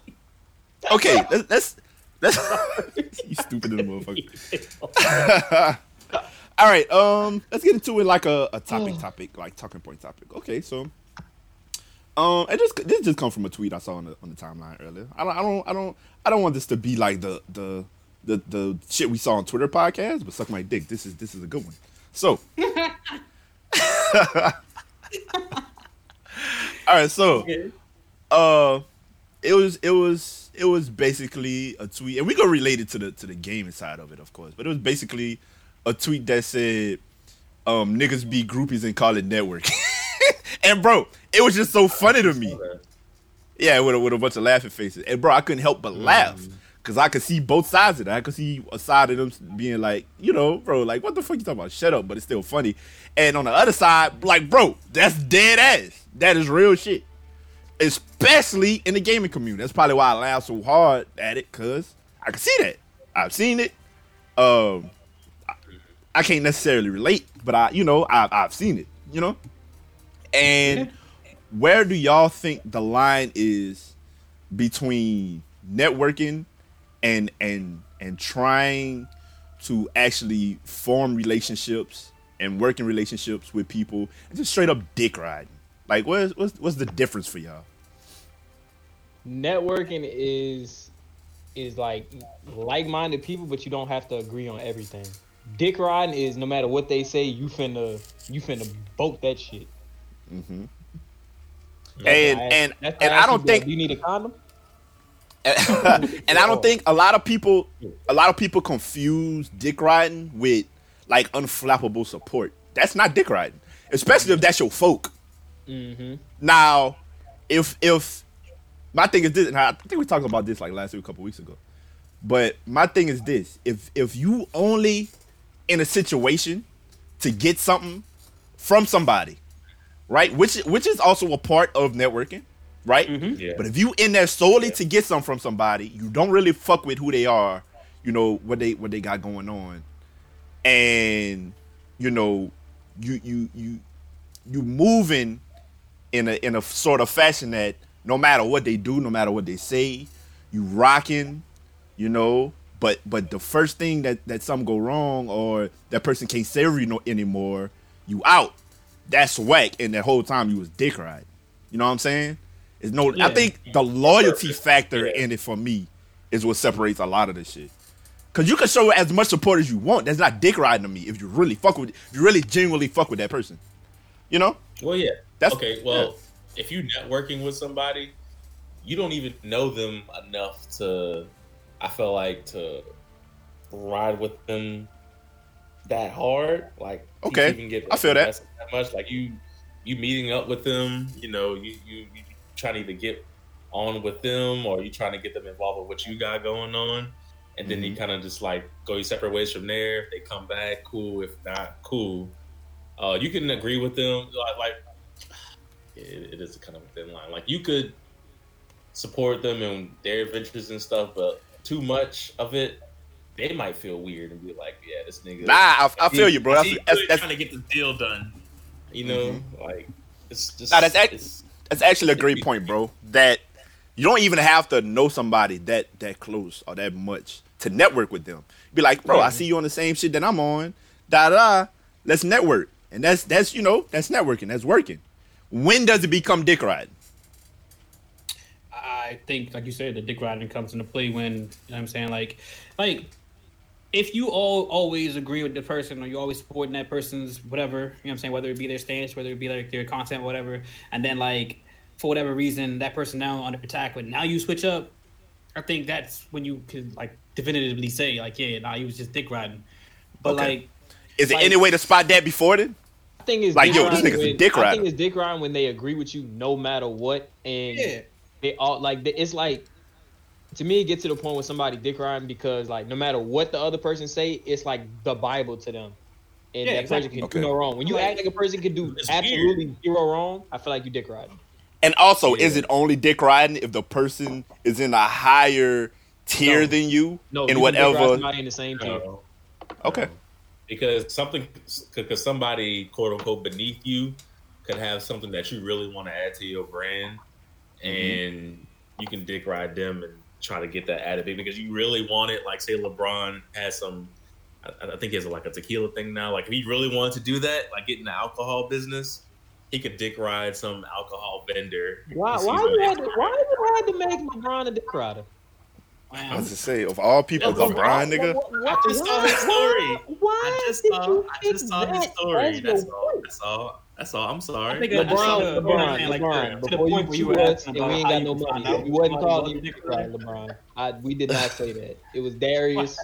okay, let's let's, let's <laughs> you stupid little motherfucker. <laughs> All right, um, let's get into it like a, a topic, topic, like talking point topic. Okay, so Um, it just this just come from a tweet I saw on the on the timeline earlier. I don't I don't I don't I don't want this to be like the the the the shit we saw on Twitter podcast, but suck my dick. This is this is a good one. So, <laughs> all right. So, uh, it was it was it was basically a tweet, and we go relate it to the to the gaming side of it, of course. But it was basically a tweet that said, um, "Niggas be groupies and call it network." <laughs> and bro, it was just so funny to me. Yeah, with a, with a bunch of laughing faces. And bro, I couldn't help but laugh because I could see both sides of that. I could see a side of them being like, you know, bro, like what the fuck you talking about? Shut up, but it's still funny. And on the other side, like, bro, that's dead ass. That is real shit. Especially in the gaming community. That's probably why I laugh so hard at it, cause I can see that. I've seen it. Um, I, I can't necessarily relate, but I, you know, I've I've seen it. You know, and where do y'all think the line is between networking and and and trying to actually form relationships and working relationships with people and just straight up dick riding? Like what's what's what's the difference for y'all? Networking is is like like-minded people, but you don't have to agree on everything. Dick riding is no matter what they say, you finna you finna boat that shit. Mm-hmm. And I- and and I don't think you need a condom. <laughs> and I don't think a lot of people a lot of people confuse dick riding with like unflappable support. That's not dick riding, especially if that's your folk. Mm-hmm. Now, if if my thing is this, and I think we talked about this like last week, a couple weeks ago. But my thing is this: if if you only in a situation to get something from somebody, right? Which which is also a part of networking, right? Mm-hmm. Yeah. But if you in there solely to get something from somebody, you don't really fuck with who they are, you know what they what they got going on, and you know you you you you moving in a in a sort of fashion that no matter what they do, no matter what they say, you rocking, you know. But but the first thing that that something go wrong or that person can't serve you no anymore, you out. That's whack. And that whole time you was dick riding. You know what I'm saying? It's no. I think the loyalty factor Yeah. in it for me is what separates a lot of this shit. Cause you can show as much support as you want. That's not dick riding to me. If you really fuck with, if you really genuinely fuck with that person, you know. Well, yeah. That's- okay. Well, if you're networking with somebody, you don't even know them enough to. I feel like to ride with them that hard. Like Okay. even get I feel that. that much. Like you, you meeting up with them. You know, you you, you trying to either get on with them or you trying to get them involved with what you got going on. And then Mm-hmm. you kind of just like go your separate ways from there. If they come back, cool. If not, cool. Uh, you can agree with them. Like, like it, it is kind of a thin line. Like you could support them and their adventures and stuff, but too much of it, they might feel weird and be like, "Yeah, this nigga." Nah, I, I feel you, bro. That's, that's, that's, trying to get the deal done. you know, like it's just. Nah, that's it's- that's actually a great point, bro. That you don't even have to know somebody that that close or that much to network with them. Be like, bro, I see you on the same shit that I'm on. Da da. Let's network, and that's that's you know that's networking. That's working. When does it become dick riding? I think, like you said, the dick riding comes into play when you know what I'm saying, like, like if you all always agree with the person or you always supporting that person's whatever, you know what I'm saying, whether it be their stance, whether it be like their content, whatever, and then like for whatever reason that person now under attack, but now you switch up, I think that's when you could like definitively say like, yeah, nah, he was just dick riding. But Okay. like, Is there Like- any way to spot that before then? I think it's Like, dick yo, this riding nigga's a when- dick I think it's dick riding when they agree with you no matter what, and yeah, they all like it's like to me it gets to the point where somebody dick riding because like no matter what the other person say, it's like the Bible to them. And Yeah, that person can Okay. do no wrong. When you Like- act like a person can do It's absolutely zero wrong, I feel like you dick riding. And also, is it only dick riding if the person is in a higher tier No. than you No, in you can dick ride whatever? somebody in the same team. no. Okay. because something because somebody quote unquote beneath you could have something that you really want to add to your brand mm-hmm. and you can dick ride them and try to get that out of it because you really want it like say lebron has some I, I think he has like a tequila thing now like if he really wanted to do that like get in the alcohol business he could dick ride some alcohol vendor. Why? He's Why you had to? Why you had to make LeBron a dick rider? I was to say, of all people, Yeah, but- LeBron, nigga. I just saw his story. Why I just saw. you I just saw his story. as That's all. That's all. That's all. I'm sorry. I think I- I saw LeBron, LeBron, like, LeBron. Before you point where you were us asking and we ain't got no money. We wasn't somebody calling was you a dick dick rider, LeBron. I, we did not say that. It was Darius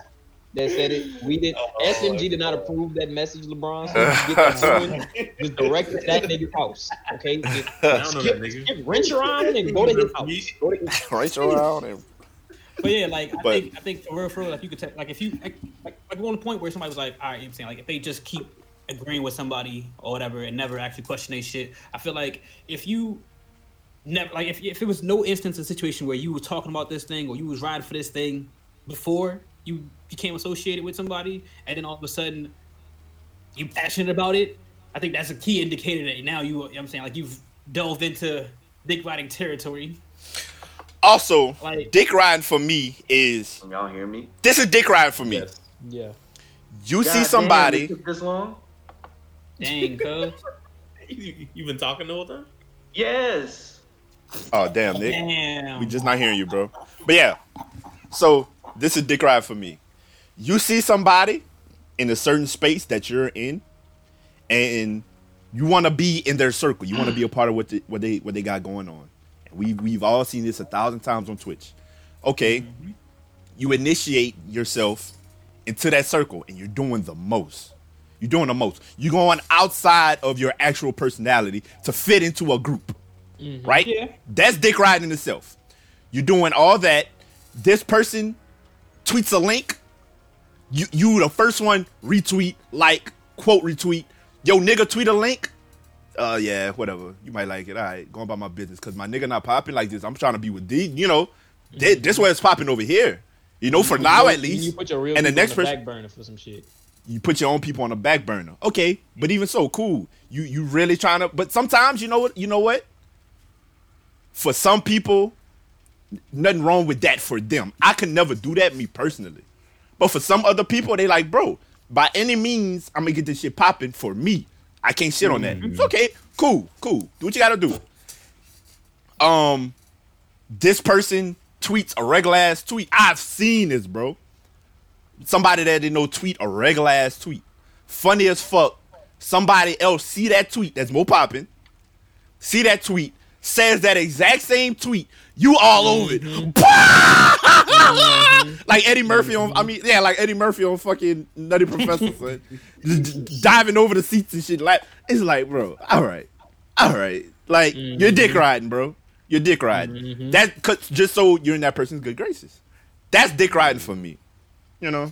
that said it. We did. Oh, SMG did not approve that message, LeBron. So get that <laughs> just direct it to that nigga's house. Okay, <laughs> just I don't know skip, that nigga. skip wrench around and go to his house. <laughs> Go to his right around and But yeah, like I But- think I think for real, for real, like you could take like if you like like, like on the point where somebody was like, all right, I'm saying like if they just keep agreeing with somebody or whatever and never actually question their shit, I feel like if you never like if if it was no instance of situation where you were talking about this thing or you was riding for this thing before you became associated with somebody and then all of a sudden you passionate about it, I think that's a key indicator that now you, you know what I'm saying like you've delved into dick riding territory. also Like- dick riding for me is Can y'all hear me? this is dick riding for me. Yes. Yeah. You God see somebody. it took this long? Dang, <laughs> cuz. You, you been talking the whole time? Yes. Oh damn, Nick. Damn. We just not hearing you, bro. But yeah. So this is dick ride for me. You see somebody in a certain space that you're in, and you want to be in their circle. You want to be a part of what the, what they what they got going on. We we've all seen this a thousand times on Twitch. Okay, mm-hmm. you initiate yourself into that circle, and you're doing the most. You're doing the most. You're going outside of your actual personality to fit into a group, right? Yeah. That's dick riding itself. You're doing all that. This person tweets a link. You you the first one retweet, like, quote retweet. Yo, nigga, tweet a link. Uh yeah, whatever. You might like it. All right, going about my business. Cause my nigga not popping like this. I'm trying to be with D. You know, thi- this where it's popping over here. You know, for now at least. you put your real and the next the person, back burner for some shit. You put your own people on the back burner. Okay, but even so, cool. You you really trying to? But sometimes you know what? You know what? For some people, nothing wrong with that. For them, I can never do that me personally. But for some other people, they like, bro. By any means, I'm gonna get this shit popping for me. I can't shit on that. It's okay. Cool. Cool. Do what you gotta do. Um, this person tweets a regular ass tweet. I've seen this, bro somebody that didn't know tweet a regular ass tweet. Funny as fuck. Somebody else see that tweet that's more popping. See that tweet, says that exact same tweet. You all over it. Mm-hmm. <laughs> like Eddie Murphy on I mean, yeah, like Eddie Murphy on fucking Nutty Professor son. <laughs> Just d- diving over the seats and shit. Like it's like, bro, all right. All right. Like you're dick mm-hmm. riding, bro. You're dick riding. Mm-hmm. That cause just so you're in that person's good graces. That's dick riding for me you know.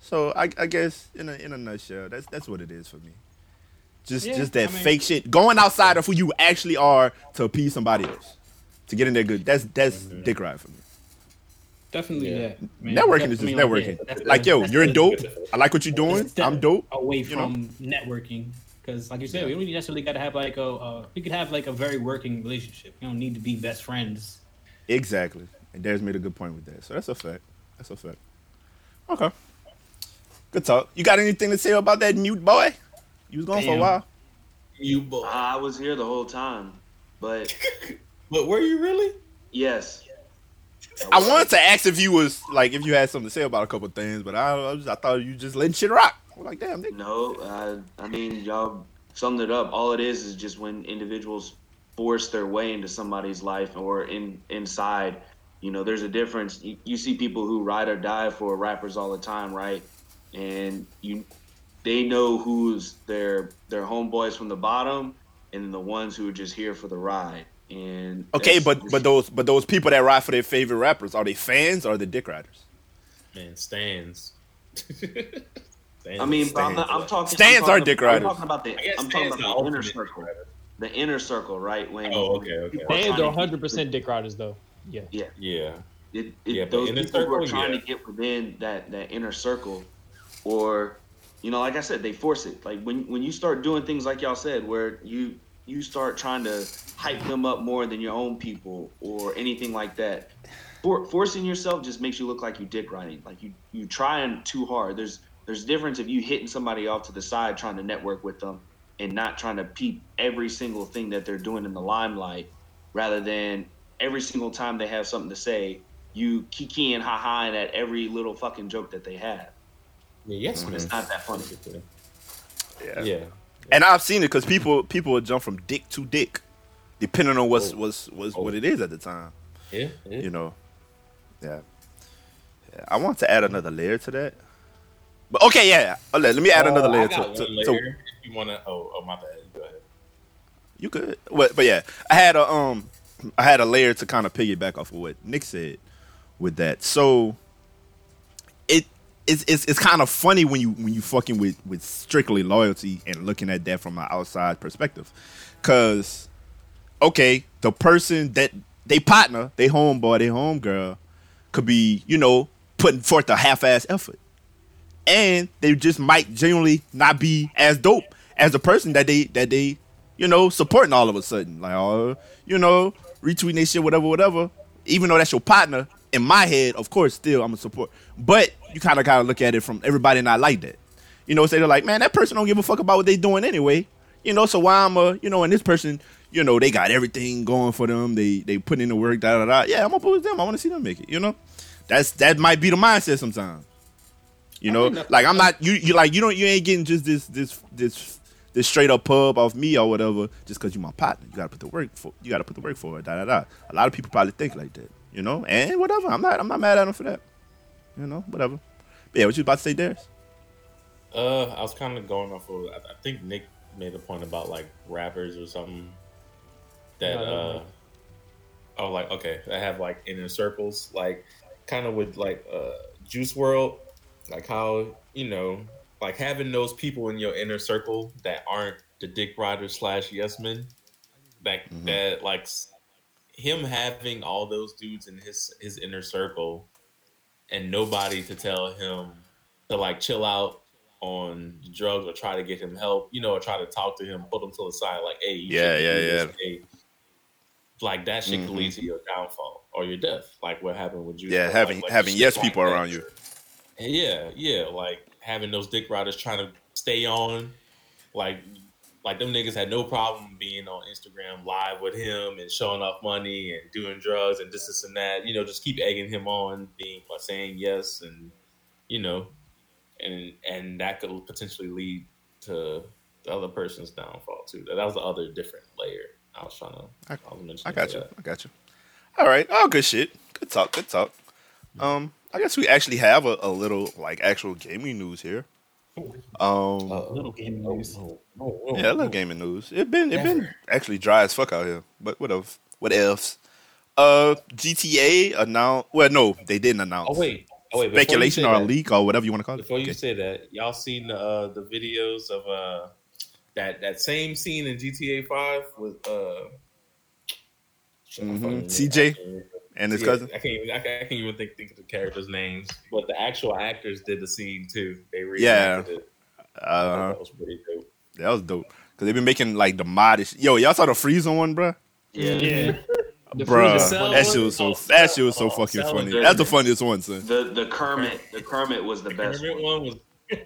So I, I guess in a in a nutshell, that's that's what it is for me. Just Yeah, just that I mean- fake shit, going outside of who you actually are to appease somebody else, to get in there good. That's that's dick ride for me. Definitely Yeah. that. man. networking is just Definitely like networking. That's Like yo, that's you're the- dope. I like what you're doing. I'm dope. Away you know? from networking, because like you said, we don't necessarily got to have like a. Uh, we could have like a very working relationship. You don't need to be best friends. Exactly. And Darius made a good point with that. So that's a fact. That's a fact. Okay. Good talk. You got anything to say about that mute boy? You was gone for a while. You boy. I was here the whole time, but <laughs> But were you really? yes. I wanted to ask if you was like if you had something to say about a couple things, but I I, was, I thought you just letting shit rock. I was like, damn, nigga. No, I, I mean y'all summed it up. All it is is just when individuals force their way into somebody's life or in inside. You know, there's a difference. You, you see people who ride or die for rappers all the time, right? And you, they know who's their their homeboys from the bottom, and the ones who are just here for the ride. And Okay, but but those but those people that ride for their favorite rappers are they fans or are they dick riders? Man, stands. <laughs> stands I mean, but I'm, not, I'm talking. Stands I'm talking, are dick riders. I'm talking about the. I guess I'm talking about the the inner circle. rider. The inner circle, right? When Oh, okay, okay. people are Fans are 100% dick riders, though. Yeah. Yeah, Yeah. it, it, Yeah, those inner people who are trying yeah. to get within that that inner circle, or you know, like I said, they force it. Like when when you start doing things like y'all said, where you you start trying to hype them up more than your own people or anything like that. For, forcing yourself just makes you look like you dick riding. Like you you trying too hard. There's there's difference if you hitting somebody off to the side trying to network with them and not trying to peep every single thing that they're doing in the limelight, rather than every single time they have something to say, you kiki and ha ha at every little fucking joke that they have. Yeah, yes, man. It's not that funny. Yeah. Yeah. And I've seen it because people people would jump from dick to dick, depending on what's Oh. what's, what's Oh. what it is at the time. Yeah. yeah. You know. Yeah. yeah. I want to add another layer to that. But okay, yeah. Let, let me add another Uh, layer I got to, one to, to layer. if you wanna, oh, oh, my bad. Go ahead. You could, but, but yeah, I had a um, I had a layer to kind of piggyback off of what Nick said with that. So it it's it's, it's kind of funny when you when you fucking with with strictly loyalty and looking at that from an outside perspective, because okay, the person that they partner, they homeboy, they homegirl, could be you know putting forth a half-ass effort. And they just might genuinely not be as dope as the person that they that they you know supporting all of a sudden. Like oh you know retweeting their shit whatever whatever. Even though that's your partner in my head of course still i'm a support. But you kind of gotta look at it from everybody not like that. You know say they're like man that person don't give a fuck about what they doing anyway. You know so why i'm a you know and this person you know they got everything going for them. They they put in the work da da da. Yeah i'm gonna with them. I want to see them make it you know? That's that might be the mindset sometimes. You know, like I'm not you. You like you don't. You ain't getting just this this this this straight up pub off me or whatever just because you my partner. You gotta put the work for. You gotta put the work for it. Da da da. A lot of people probably think like that. You know, and whatever. I'm not. I'm not mad at them for that. You know, whatever. But yeah, what you about to say, Darius? Uh, I was kind of going off of. I, I think Nick made a point about like rappers or something that. No, no, uh no. Oh, like okay, I have like inner circles, like kind of with like uh Juice WRLD, like how you know, like having those people in your inner circle that aren't the dick rider slash yes men, that Mhm. that like him having all those dudes in his his inner circle, and nobody to tell him to like chill out on drugs or try to get him help, you know, or try to talk to him, put him to the side, like, hey, you Yeah, yeah, yeah. hey. Like that shit Mhm. could lead to your downfall or your death, like what happened with you. Yeah, having like having yes people around you. Yeah, yeah, like having those dick riders trying to stay on, like, like them niggas had no problem being on Instagram live with him and showing off money and doing drugs and this, this, and that. You know, just keep egging him on, being by saying yes, and you know, and and that could potentially lead to the other person's downfall too. That was the other different layer I was trying to. I- I, was mentioning I got you. that. I got you. All right. Oh, good shit. Good talk. Good talk. Um, I guess we actually have a, a little like actual gaming news here. Um, Uh, Little gaming news. no, no, no, yeah, a little gaming news. It been it been actually dry as fuck out here. But what else? What else? Uh, GTA announced. Well, no, they didn't announce. Oh wait, oh wait. speculation or a that- leak or whatever you want to call it. Before you Okay. say that, y'all seen uh, the videos of uh, that that same scene in GTA Five with uh, shit, I'm Mhm. CJ I can't even- and his yeah, cousin. I can't even I can't, I can't even think think of the characters' names, but the actual actors did the scene too. They Yeah. it. Uh, that was pretty dope. that was dope because they've been making like the modest. Yo, y'all saw the Frieza one, bruh? Yeah. Yeah. <laughs> The Bruh, Frieza Cell that shit was so Oh, that shit was so oh, fucking funny. and That's the funniest one, son. The the Kermit the Kermit was the best Kermit one. one was <laughs>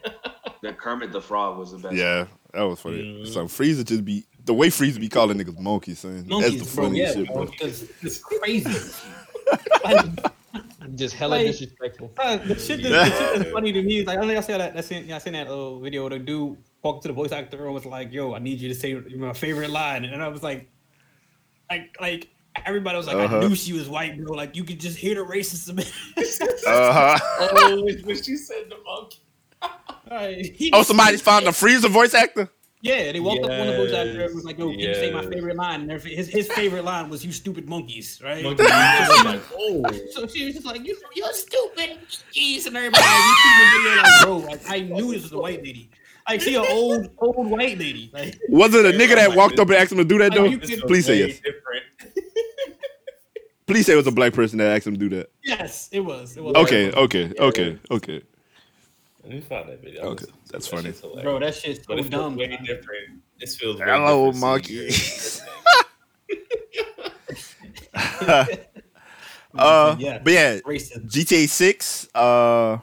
The Kermit the Frog was the best. Yeah, that was funny. Mhm. So Frieza just be the way Frieza be calling niggas monkeys, son. Monkeys, That's the bro. funniest Yeah, shit, bro. bro. It's, it's crazy. like, Just hella Like- disrespectful. uh, the shit that, the shit that's <laughs> funny to me is like I think I saw that. I seen, yeah, I seen that uh, video where the dude walked to the voice actor and was like, "Yo, I need you to say my favorite line," and I was like, like, like everybody was like, Uh-huh. "I knew she was white, bro." Like you could just hear the racism. <laughs> Uh huh. oh when when she said the monkey. <laughs> Like, he Oh, somebody found the Frieza voice actor. Yeah, they walked up on the voice actor and Yes, was like, "Yo, can you say my favorite line?" And his his favorite line was, "You stupid monkeys," right? monkey. I <laughs> was like, <laughs> oh. So she was just like, you, you're stupid, jeez, and everybody. Like, you see the video, like, bro, like, I knew this was a white lady. Like, she an old, old white lady. Like, Was it a nigga that walked up and asked him to do that though? you This could- was Please say yes. Please say it was a black person that asked him to do that. yes, it was. It was. Okay, okay, okay, okay. Let me find that video. Okay, that's funny. Bro, that shit's so But it feels dumb. way man. different. This feels way Hello, different monkey. seeing <laughs> <laughs> Uh, Yeah. but yeah, Racist. GTA Six. Uh,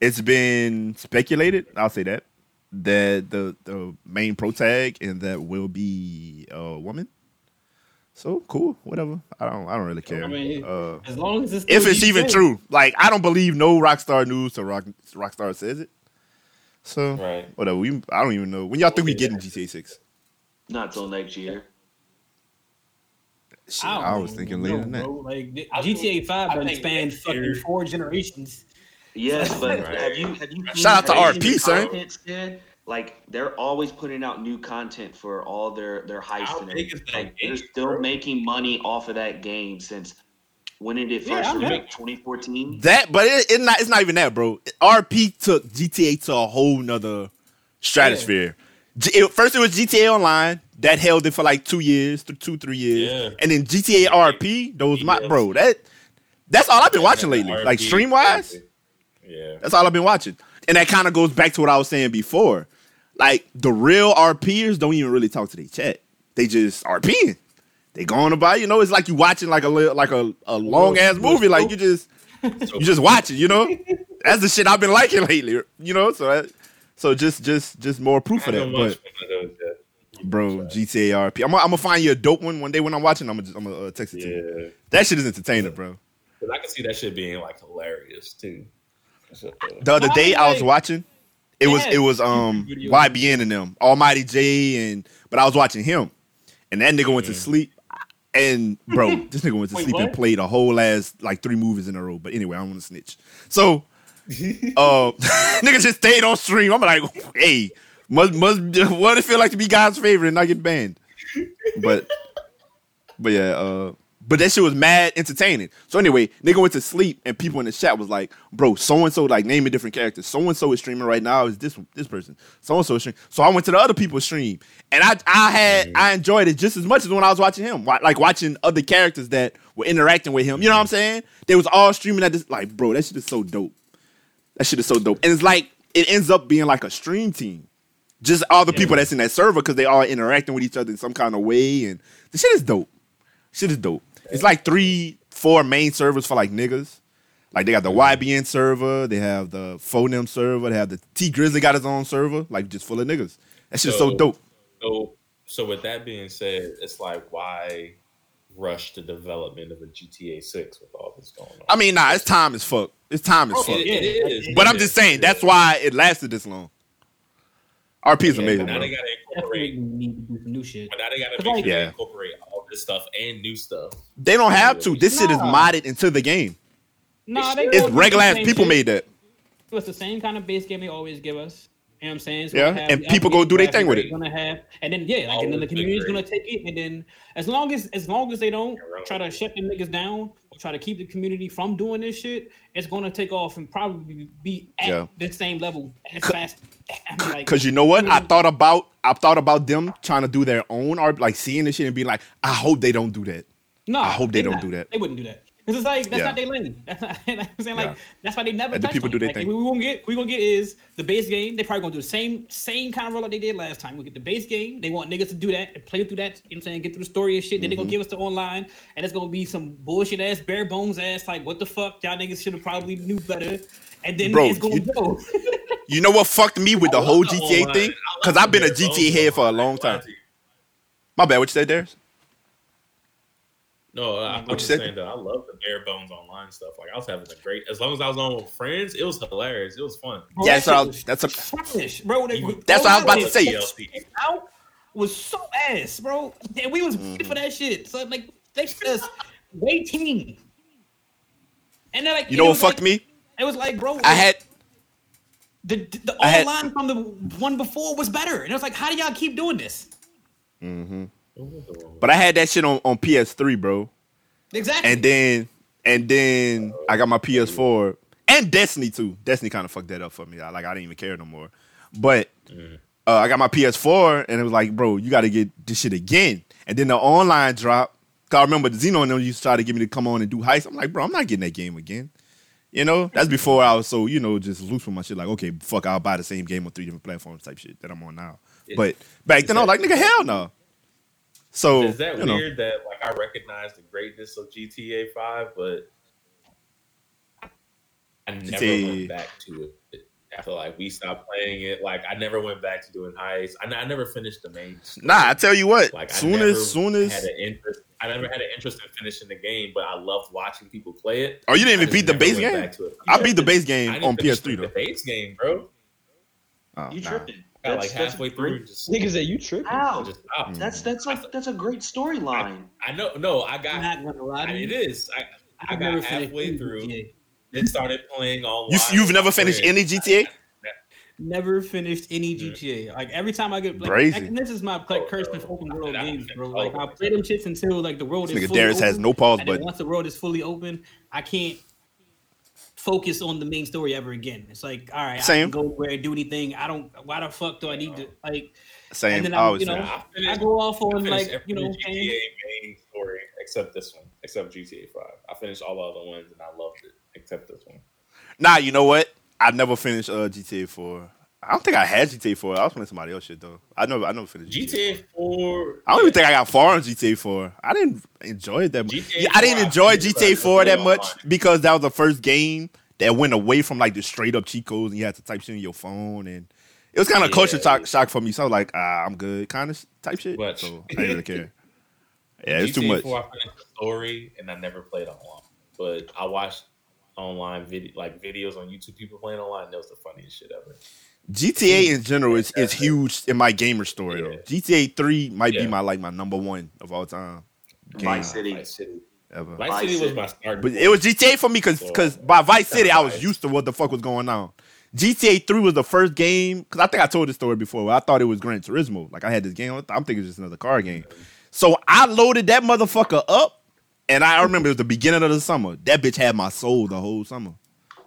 it's been speculated. I'll say that that the the main pro tag and that will be a woman. So cool, whatever. I don't I don't really care. I mean, uh, As long as it's if it's even GTA. true, like I don't believe no Rockstar news till Rock Rockstar says it. So Right. whatever. We I don't even know when y'all think we getting GTA Six. Not till next year. Shit, don't I was even thinking know, later than that. bro. Like the- GTA Five I done spanned fucking year- four generations. Yes, but <laughs> Right. have you have you seen Shout out to RP, new son. Content, Stan? Like they're always putting out new content for all their their heists How and big is everything. that Like, game, they're still bro? making money off of that game since when did it Yeah, first I know. release? 2014. That, but it, it not. It's not even that, bro. RP took GTA to a whole nother stratosphere. G- it- first, it was GTA Online that held it for like two years, th- two three years, Yeah. and then GTA RP. Those my bro. That that's all I've been watching lately. RP, Like stream wise, Yeah. that's all I've been watching. And that kind of goes back to what I was saying before. Like the real RPers don't even really talk to their chat. They just RPing. They going about, you know, it's like you watching like a like a, a long ass movie. Like you just you just watch it, you know. That's the shit I've been liking lately, you know. So that, so just just just more proof of that. But one of those yet. bro, GTA RP, I'm gonna, I'm find you a dope one one day when I'm watching. I'm gonna I'm gonna uh, text it to you. That shit is entertaining, bro. Because I can see that shit being like hilarious too. The other day I was watching. It was it was um YouTube. YBN and them, Almighty Jay and but I was watching him, and that nigga went to sleep, and bro, <laughs> this nigga went to Wait, sleep and played a whole last like three movies in a row. But anyway, I don't want to snitch. So, <laughs> uh, <laughs> nigga just stayed on stream. I'm like, hey, must must what it feel like to be God's favorite and not get banned? But but yeah, uh, but that shit was mad entertaining. So anyway, nigga went to sleep and people in the chat was like, bro, so and so like naming different characters. So and so is streaming right now. Is this this person? So and so is streaming. So I went to the other people's stream and I I had I enjoyed it just as much as when I was watching him. Like watching other characters that were interacting with him. You know what I'm saying? They was all streaming at this like, bro, that shit is so dope. That shit is so dope. And it's like it ends up being like a stream team. Just all the people that's in that server because they all interacting with each other in some kind of way, and the shit is dope. Shit is dope. It's like three, four main servers for like niggas. Like they got the YBN server, they have the Phonem server, they have the Tee Grizzley got his own server, like just full of niggas. That's just so So- dope. so, so with that being said, it's like why rush the development of a GTA Six with all this going on? I mean, nah, it's time as fuck. It's time as Oh, fuck. it- it is. But It I'm is. just saying, that's why it lasted this long. RP is Yeah, amazing, Now bro. they gotta incorporate. need to do some new shit. But now they gotta Cause make like- sure they Yeah. incorporate all this stuff and new stuff. They don't have to. This shit is Nah. modded into the game. Nah, they It's gonna do regular the ass same people shit. made that. It's the same kind of base game they always give us. You know what I'm saying? Yeah, have and the people go do their thing with it. Gonna have, and then yeah, like and then the Always been community's great. gonna take it, and then as long as as long as they don't try to shut the niggas down or try to keep the community from doing this shit, it's gonna take off and probably be at Yeah. the same level as fast. I mean, like, Cause you know what? I thought about I thought about them trying to do their own art, like seeing this shit and be like, I hope they don't do that. no, I hope they don't not. do that. They wouldn't do that. Cause it's like that's Yeah. not their lane. <laughs> That's not. Like, I'm saying like Yeah. that's why they never. Let the people on do it. their Like, thing. We gonna get. We gonna get is the base game. They probably gonna do the same same kind of rollout they did last time. We get the base game. They want niggas to do that and play through that. You know what I'm saying? Get through the story and shit. Then they Mm-hmm. gonna give us the online, and it's gonna be some bullshit ass bare bones ass like what the fuck y'all niggas should have probably knew better. And then Bro, it's gonna you- go. <laughs> You know what fucked me with the I whole love the GTA online. thing? Cause I've been a GTA head for a long time. My bad. What you said, Darius? No, I, I you was said? saying that I love the bare bones online stuff. Like I was having a great, as long as I was on with friends, it was hilarious. It was fun. Bro, Yeah, that that's what I was- was that's a- trash, bro. They- That's what I was about to say. DLC. out was so ass, bro. And we was mm for that shit. So like they just waiting. And they're like, You know what fucked like- me? It was like, bro, I had the the I had- online from the one before was better. And it was like, how do y'all keep doing this? But I had that shit on, on PS3, bro. Exactly. And then and then I got my PS4 and Destiny too. Destiny kind of fucked that up for me. I, like I didn't even care no more. But uh, I got my PS4 and it was like, bro, you got to get this shit again. And then the online drop. Cause I remember the Xeno and them used to try to get me to come on and do heists. I'm like, bro, I'm not getting that game again. You know, that's before I was so you know just loose with my shit. Like, okay, fuck, I'll buy the same game on three different platforms type shit that I'm on now. But back then I was like, nigga, hell no. So Is that you know, weird that like I recognize the greatness of GTA Five, but I never GTA went back to it after like we stopped playing it. Like I never went back to doing heists. I, I never finished the main. story. Nah, I tell you what. Like soon I never as soon had as an interest. I never had an interest in finishing the game, but I loved watching people play it. Oh, you didn't even beat the base game? back to it. I beat the <laughs> base I game didn't on PS3 the base game, bro. Oh, You nah. tripping? Got That's- like that's halfway a through, just Niggas say you tripping. How? just stopped. Mm. That's that's like that's a great storyline. I know. No, I got. not gonna lie I, to it you. is. I, I I've got never finished halfway through. GTA. Then started playing all. You you've never finished any GTA? Never finished any. GTA. Like every time I get like, Crazy. and this is my like Oh, curse no. with open world Nah, games, bro. oh, Like I play them shits until like the world This is nigga fully Darius has no pause and then button. once the world is fully open, I can't focus on the main story ever again. It's like, all right, I Same. can go where and do anything. I don't. Why the fuck do I need to like? Same. And then I always you say know, that. I I go off I on like every you know, GTA games. main story except this one, except GTA Five. I finished all the other ones and I loved it, except this one. Nah, you know what? I never finished uh, GTA 4. I don't think I had GTA 4. I was playing somebody else shit though. I never I never finished GTA. GTA Four. I don't even think I got far on GTA 4. I didn't enjoy it that much. Yeah, I didn't 4, enjoy GTA it, 4 that much because that was the first game that went away from like the straight up cheat codes and you had to type shit in your phone and it was kind of Yeah. culture shock, shock for me. So I was like, ah, I'm good, kind of type shit. Much. So I didn't really care. <laughs> Yeah, it's too GTA much. 4, I finished the story and I never played online, but I watched online video like videos on YouTube people playing online. And that was the funniest shit ever. GTA in general is, is huge in my gamer story though. GTA 3 might be my like my number one of all time. Game Vice City. Vice City. ever. Vice Vice City was my start. But it was GTA for me because So- by Vice City I was Vice. used to what the fuck was going on. GTA 3 was the first game because I think I told this story before. Where I thought it was Gran Turismo. Like I had this game. I'm thinking it's just another car game. So I loaded that motherfucker up, and I remember it was the beginning of the summer. That bitch had my soul the whole summer.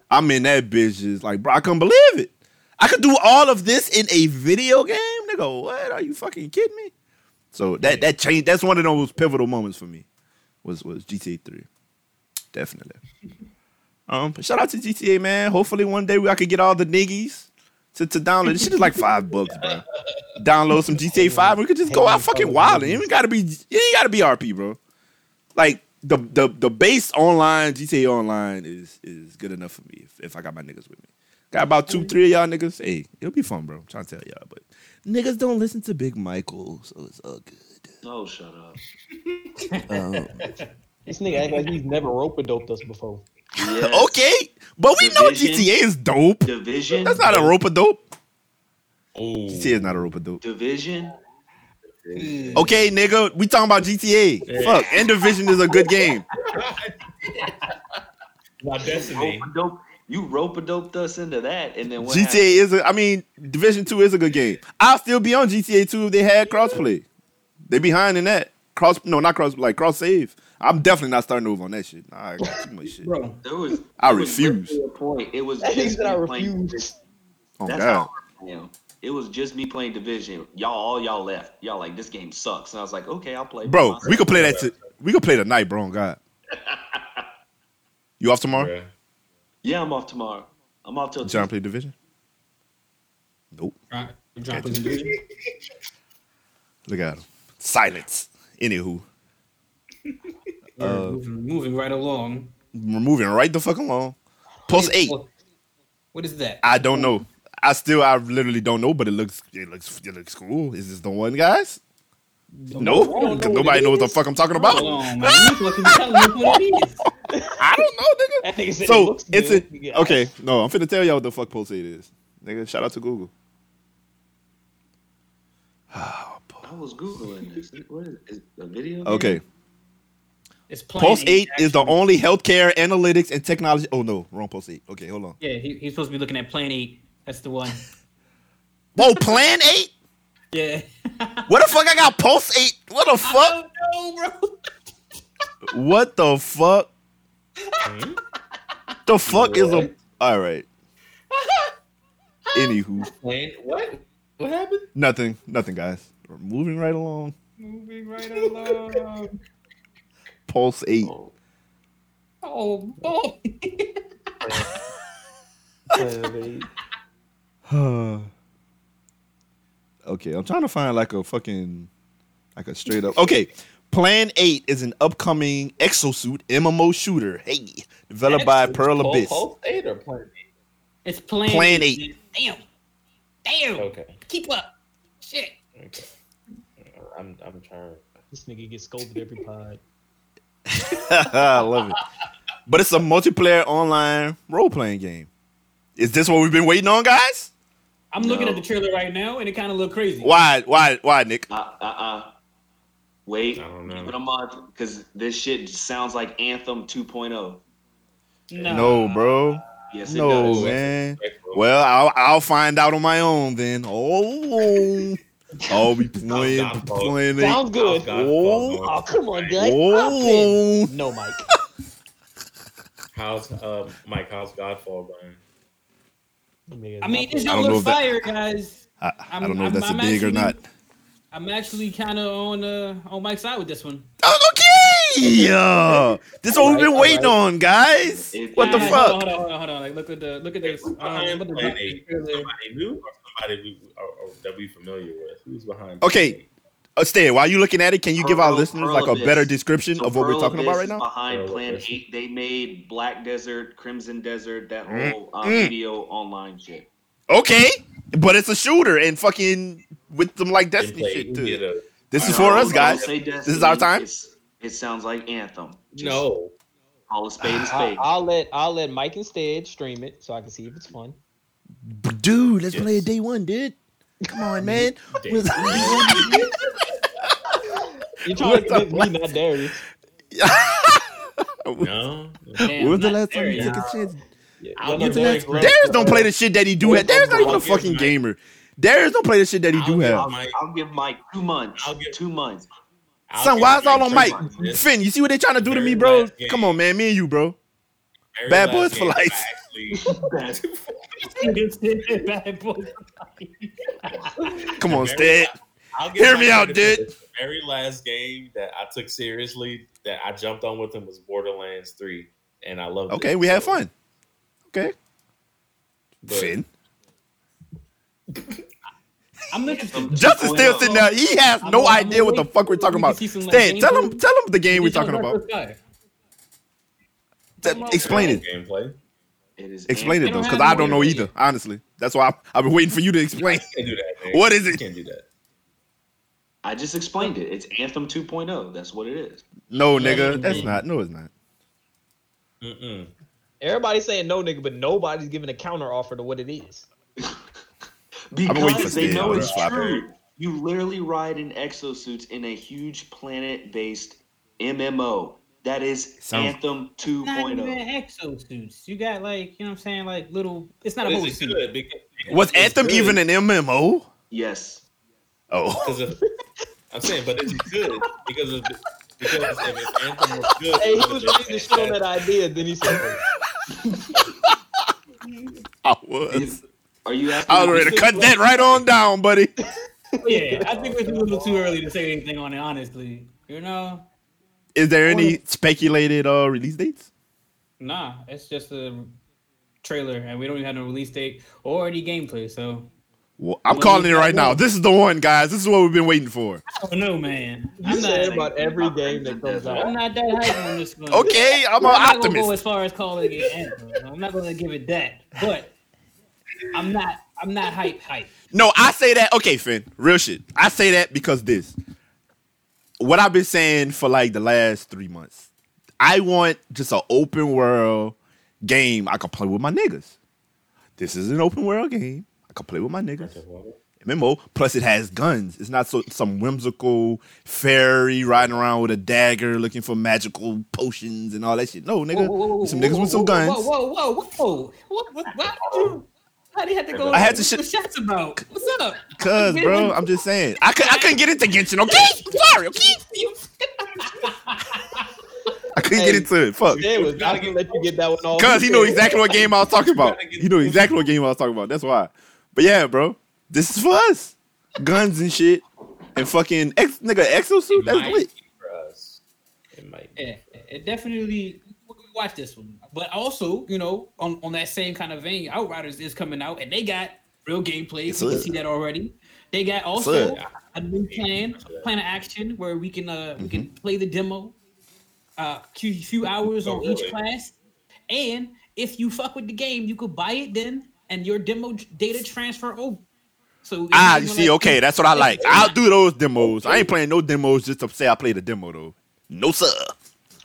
I'm in that bitch just like, bro, I couldn't believe it. I could do all of this in a video game, nigga. What are you fucking kidding me? So that that changed. That's one of those pivotal moments for me. Was was GTA 3, definitely. <laughs> Um, shout out to GTA, man. Hopefully one day we I could get all the niggies to, to download. This shit is like five bucks, bro. Download some GTA Five. We could just go out fucking wild. You ain't gotta be. You ain't gotta be RP, bro. Like the the the base online GTA Online is is good enough for me if, if I got my niggas with me. Got about two, three of y'all niggas. Hey, it'll be fun, bro. I'm trying to tell y'all, but niggas don't listen to Big Michael, so it's all good. Oh, shut up. <laughs> Um, This nigga act like he's never rope a doped us before. Yes. okay, but we know GTA is dope. Division. That's not a rope a dope. Oh, GTA is not a rope a dope. Division. Okay, nigga, we talking about GTA. Fuck, and Division is a good game. <laughs> my Destiny. Rope dope. You rope a doped us into that, and then what GTA happened? is a, I mean, Division Two is a good game. I'll still be on GTA Two if they had crossplay. They behind in that cross. No, not cross. Like cross save. I'm definitely not starting over on that shit. Nah, I got too much shit. bro. There was. I there was refuse. literally a point. It was That just said I me playing. refuse. Oh That's god. how I am. It was just me playing Division. Y'all, all y'all left. Y'all like this game sucks, and I was like, okay, I'll play. Bro, we could play that. T- we could play tonight, bro. on God. <laughs> You off tomorrow? Yeah. Yeah, I'm off tomorrow. I'm off till John Tuesday. play Division? Nope. Right, I'm trying to play division. Look at him. Silence. Anywho, We're Uh, moving, moving right along. we're moving right the fuck along. Post eight. What is that? I don't know. I still, I literally don't know, but it looks, it looks, it looks cool. Is this the one, guys? No, because nobody knows what the fuck I'm talking about. Hold on, man. You fucking tell us what it <laughs> is. I don't know, nigga. That nigga said it So looks it's good. a Nigga, okay. No, I'm finna tell y'all what the fuck Pulse 8 is, nigga. Shout out to Google. Oh, <sighs> I was googling this. What is, is it a video? game? Okay, It's playing Pulse 8 is the only healthcare analytics and technology. Oh no, wrong Pulse 8. Okay, hold on. Yeah, he, he's supposed to be looking at Plan Eight. That's the one. <laughs> Whoa, Plan 8. Yeah. What the fuck? I got Pulse 8. What the <laughs> fuck? Oh no, bro. <laughs> What the fuck? Hmm? The fuck is a? All right. Anywho, Playing what? What happened? nothing, nothing, guys. We're moving right along. Moving right along. Pulse 8. Oh, Oh boy. <sighs> okay, I'm trying to find like a fucking like a straight up. Okay, Plan 8 is an upcoming exosuit MMO shooter. Hey, developed by Pearl Abyss. Pulse eight or Planet eight? It's plan. Plan eight. eight. Damn. Damn. Okay. Keep up. Shit. Okay. I'm I'm trying. This nigga gets scolded every pod. <laughs> I love it. But it's a multiplayer online role playing game. Is this what we've been waiting on, guys? I'm looking at the trailer right now, and it kind of look crazy. Why? Why? Why, Nick? Uh uh uh. Wait, I don't know. give it a month because this shit sounds like Anthem 2.0. Nah. No, bro. Yes, it No, does. man. Well, I'll I'll find out on my own then. Oh, I'll be <laughs> playing Godfall. playing it. Sounds good. Oh. Oh, come on, guys. Oh. No, Mike. <laughs> How's uh, Mike? How's Godfall going? I mean, this I don't don't look if that- fire, guys. I, I don't know if I'm- that's I'm a dig or actually- not. I'm actually kind of on uh, on Mike's side with this one. Oh, okay. Yeah. This is what we've been Alright, waiting on, guys. It- What the fuck? Hold on, hold on, hold on. Like, look at the look at this. Um, look at the Plan Eight. trailer. Somebody new or somebody we, or, or that we familiar with? Who's behind? Okay. Plan Eight? Uh, Stan, while you're looking at it, can you give our listeners Pearl like a Abyss. better description So of what we're Pearl talking about right now? Behind Pearl Plan Abyss. 8, they made Black Desert, Crimson Desert, that Mm, whole uh, mm. video online shit. Okay, but it's a shooter and fucking with some like Destiny Gameplay, shit too. a- This is for us, guys. say This is our Destiny. time. It sounds like Anthem. Just No. Call a spade a I, spade. I'll let I'll let Mike instead stream it so I can see if it's fun. But dude, let's Yes. play a day one, dude. Come on, <laughs> man. <laughs> You're trying to the convince me, not Darius. <laughs> No. Damn, When was the last time you Darius. took a chance? Yeah, I'll well, give no, Darius- Darius- Darius don't play the shit that he do have. Darius not even a I'll give fucking Mike- gamer. Darius don't play the shit that he I'll do give have. I'll, Mike- I'll give Mike two months. I'll give- two months. I'll Son, give why is all on three Mike? months. This Finn, you see what they trying to do to me, Very bro? last game. Come on, man. Me and you, bro. very Bad last boys for game, I life. Actually, Bad boy. Come on, Very Stan. I'll give Hear Mike me out, credit for dude. this. The very last game that I took seriously that I jumped on with him was Borderlands 3. And I loved it. Okay, we had fun. Okay, but- Finn. I'm interested. Justin's still sitting there. He has I'm no I'm idea what the fuck we're talking about. see some, like, Stan, tell him, tell him the game we're talking about. T- I'm Explain it. Gameplay. It is Explain it though, because I don't know either. yet. Honestly, that's why I- I've been waiting for you to explain. Can't do that. What is it? Can't do that. I just explained it. It's Anthem 2.0. That's what it is. No, nigga, that's oh. not. No, it's not. Mm-mm. Everybody's saying no, nigga, but nobody's giving a counter offer to what it is. <laughs> been waiting for Because they know it's Slap true. You literally ride in exosuits in a huge planet-based MMO. That is Sounds- Anthem Not even oh. exosuits. You got like, you know what I'm saying? Like little, it's not a But whole suit. good? Because- Was it's Anthem good even an MMO? Yes. Oh, of, I'm saying, but it's good because of because if, if Anthem was good, Hey, he was would've ready to shit on that fantastic. idea, then he said, <laughs> I was. Is- Are you asking? I was ready to cut that right on down, buddy. <laughs> Yeah, I think it's a little too early to say anything on it. Honestly, you know, Is there any speculated uh release dates? nah, it's just a trailer, and we don't even have no release date or any gameplay. So Well, I'm Well, calling it right now. This is the one, guys. This is what we've been waiting for. I don't know, man. You I'm say not. about every game that comes out. I'm out. not that hyped on this one. Okay, I'm I'm an not gonna go optimist. as far as calling it I'm not gonna give it that, but I'm not. I'm not hype. Hype. No, I say that. Okay, Finn, real shit. I say that because this. What I've been saying for like the last three months. I want just an open world game I can play with my niggas. This is an open world game. I can play with my niggas. MMO. Plus, it has guns. It's not so some whimsical fairy riding around with a dagger looking for magical potions and all that shit. No, nigga. some niggas with some guns. Whoa, whoa, whoa, whoa! What? What? Why did you? Why do you to go? I had to What's shit- the shots about? What's up? <laughs> Cause, bro, I'm just saying. I, could, I couldn't get into Genshin, okay? Sorry, okay? <laughs> <laughs> I couldn't get into it. Fuck. Dad was not gonna let you get that one off. Cause he knew exactly what game I was talking about. He knew exactly what game I was talking about. That's why. But yeah, bro, this is for us. Guns and shit, and fucking ex nigga exosuit. It That's might lit. be for us. It might. Be. Yeah, it definitely watch this one. But also, you know, on, on that same kind of vein, Outriders is coming out and they got real gameplay. Yes, we can see that already. They got also a new plan, plan of action where we can uh we can play the demo uh few, few hours Oh, on each class. And if you fuck with the game, you could buy it then and your demo data transfer over. So Ah, you see, like- okay, that's what I like. I'll do those demos. I ain't playing no demos just to say I played a demo though. No sir.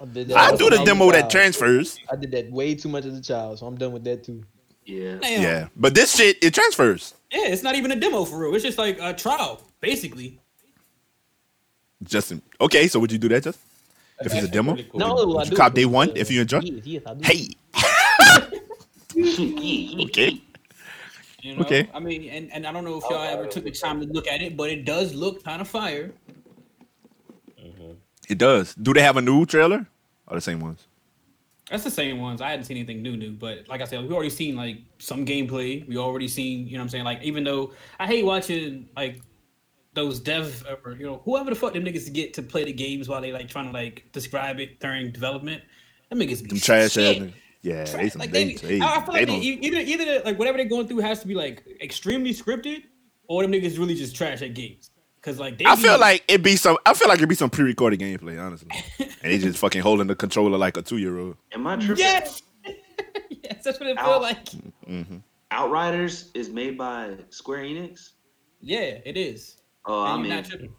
I did that. I do the demo that transfers. I did that way too much as a child, so I'm done with that too. Yeah. Damn. Yeah, but this shit it transfers. Yeah, it's not even a demo for real. It's just like a trial, basically. Justin, okay, so would you do that, Justin? If it's a demo, Pretty cool. No, I would you do cop it, day one if you enjoy? Yes, yes, Hey, <laughs> okay. You know? Okay. I mean, and, and I don't know if y'all ever took the time to look at it, but it does look kind of fire. It does. Do they have a new trailer? Or the same ones? That's the same ones. I hadn't seen anything new, new, but like I said, we already seen like some gameplay. We already seen, you know what I'm saying? Like, even though I hate watching like those dev or you know whoever the fuck them niggas get to play the games while they like trying to like describe it during development. Them niggas Them trash ass. Yeah, they Trash. Like they, they, they, I feel they like e- either either like whatever they're going through has to be like extremely scripted, or them niggas really just trash at games. Cause like they I be- feel like it'd be some. I feel like it'd be some pre-recorded gameplay, honestly. <laughs> and they just fucking holding the controller like a two-year-old. Am I tripping? yes, <laughs> yes, that's what it feel Ow. like. Mm-hmm. Outriders is made by Square Enix. Yeah, it is. Oh, And I you're mean, not tripping.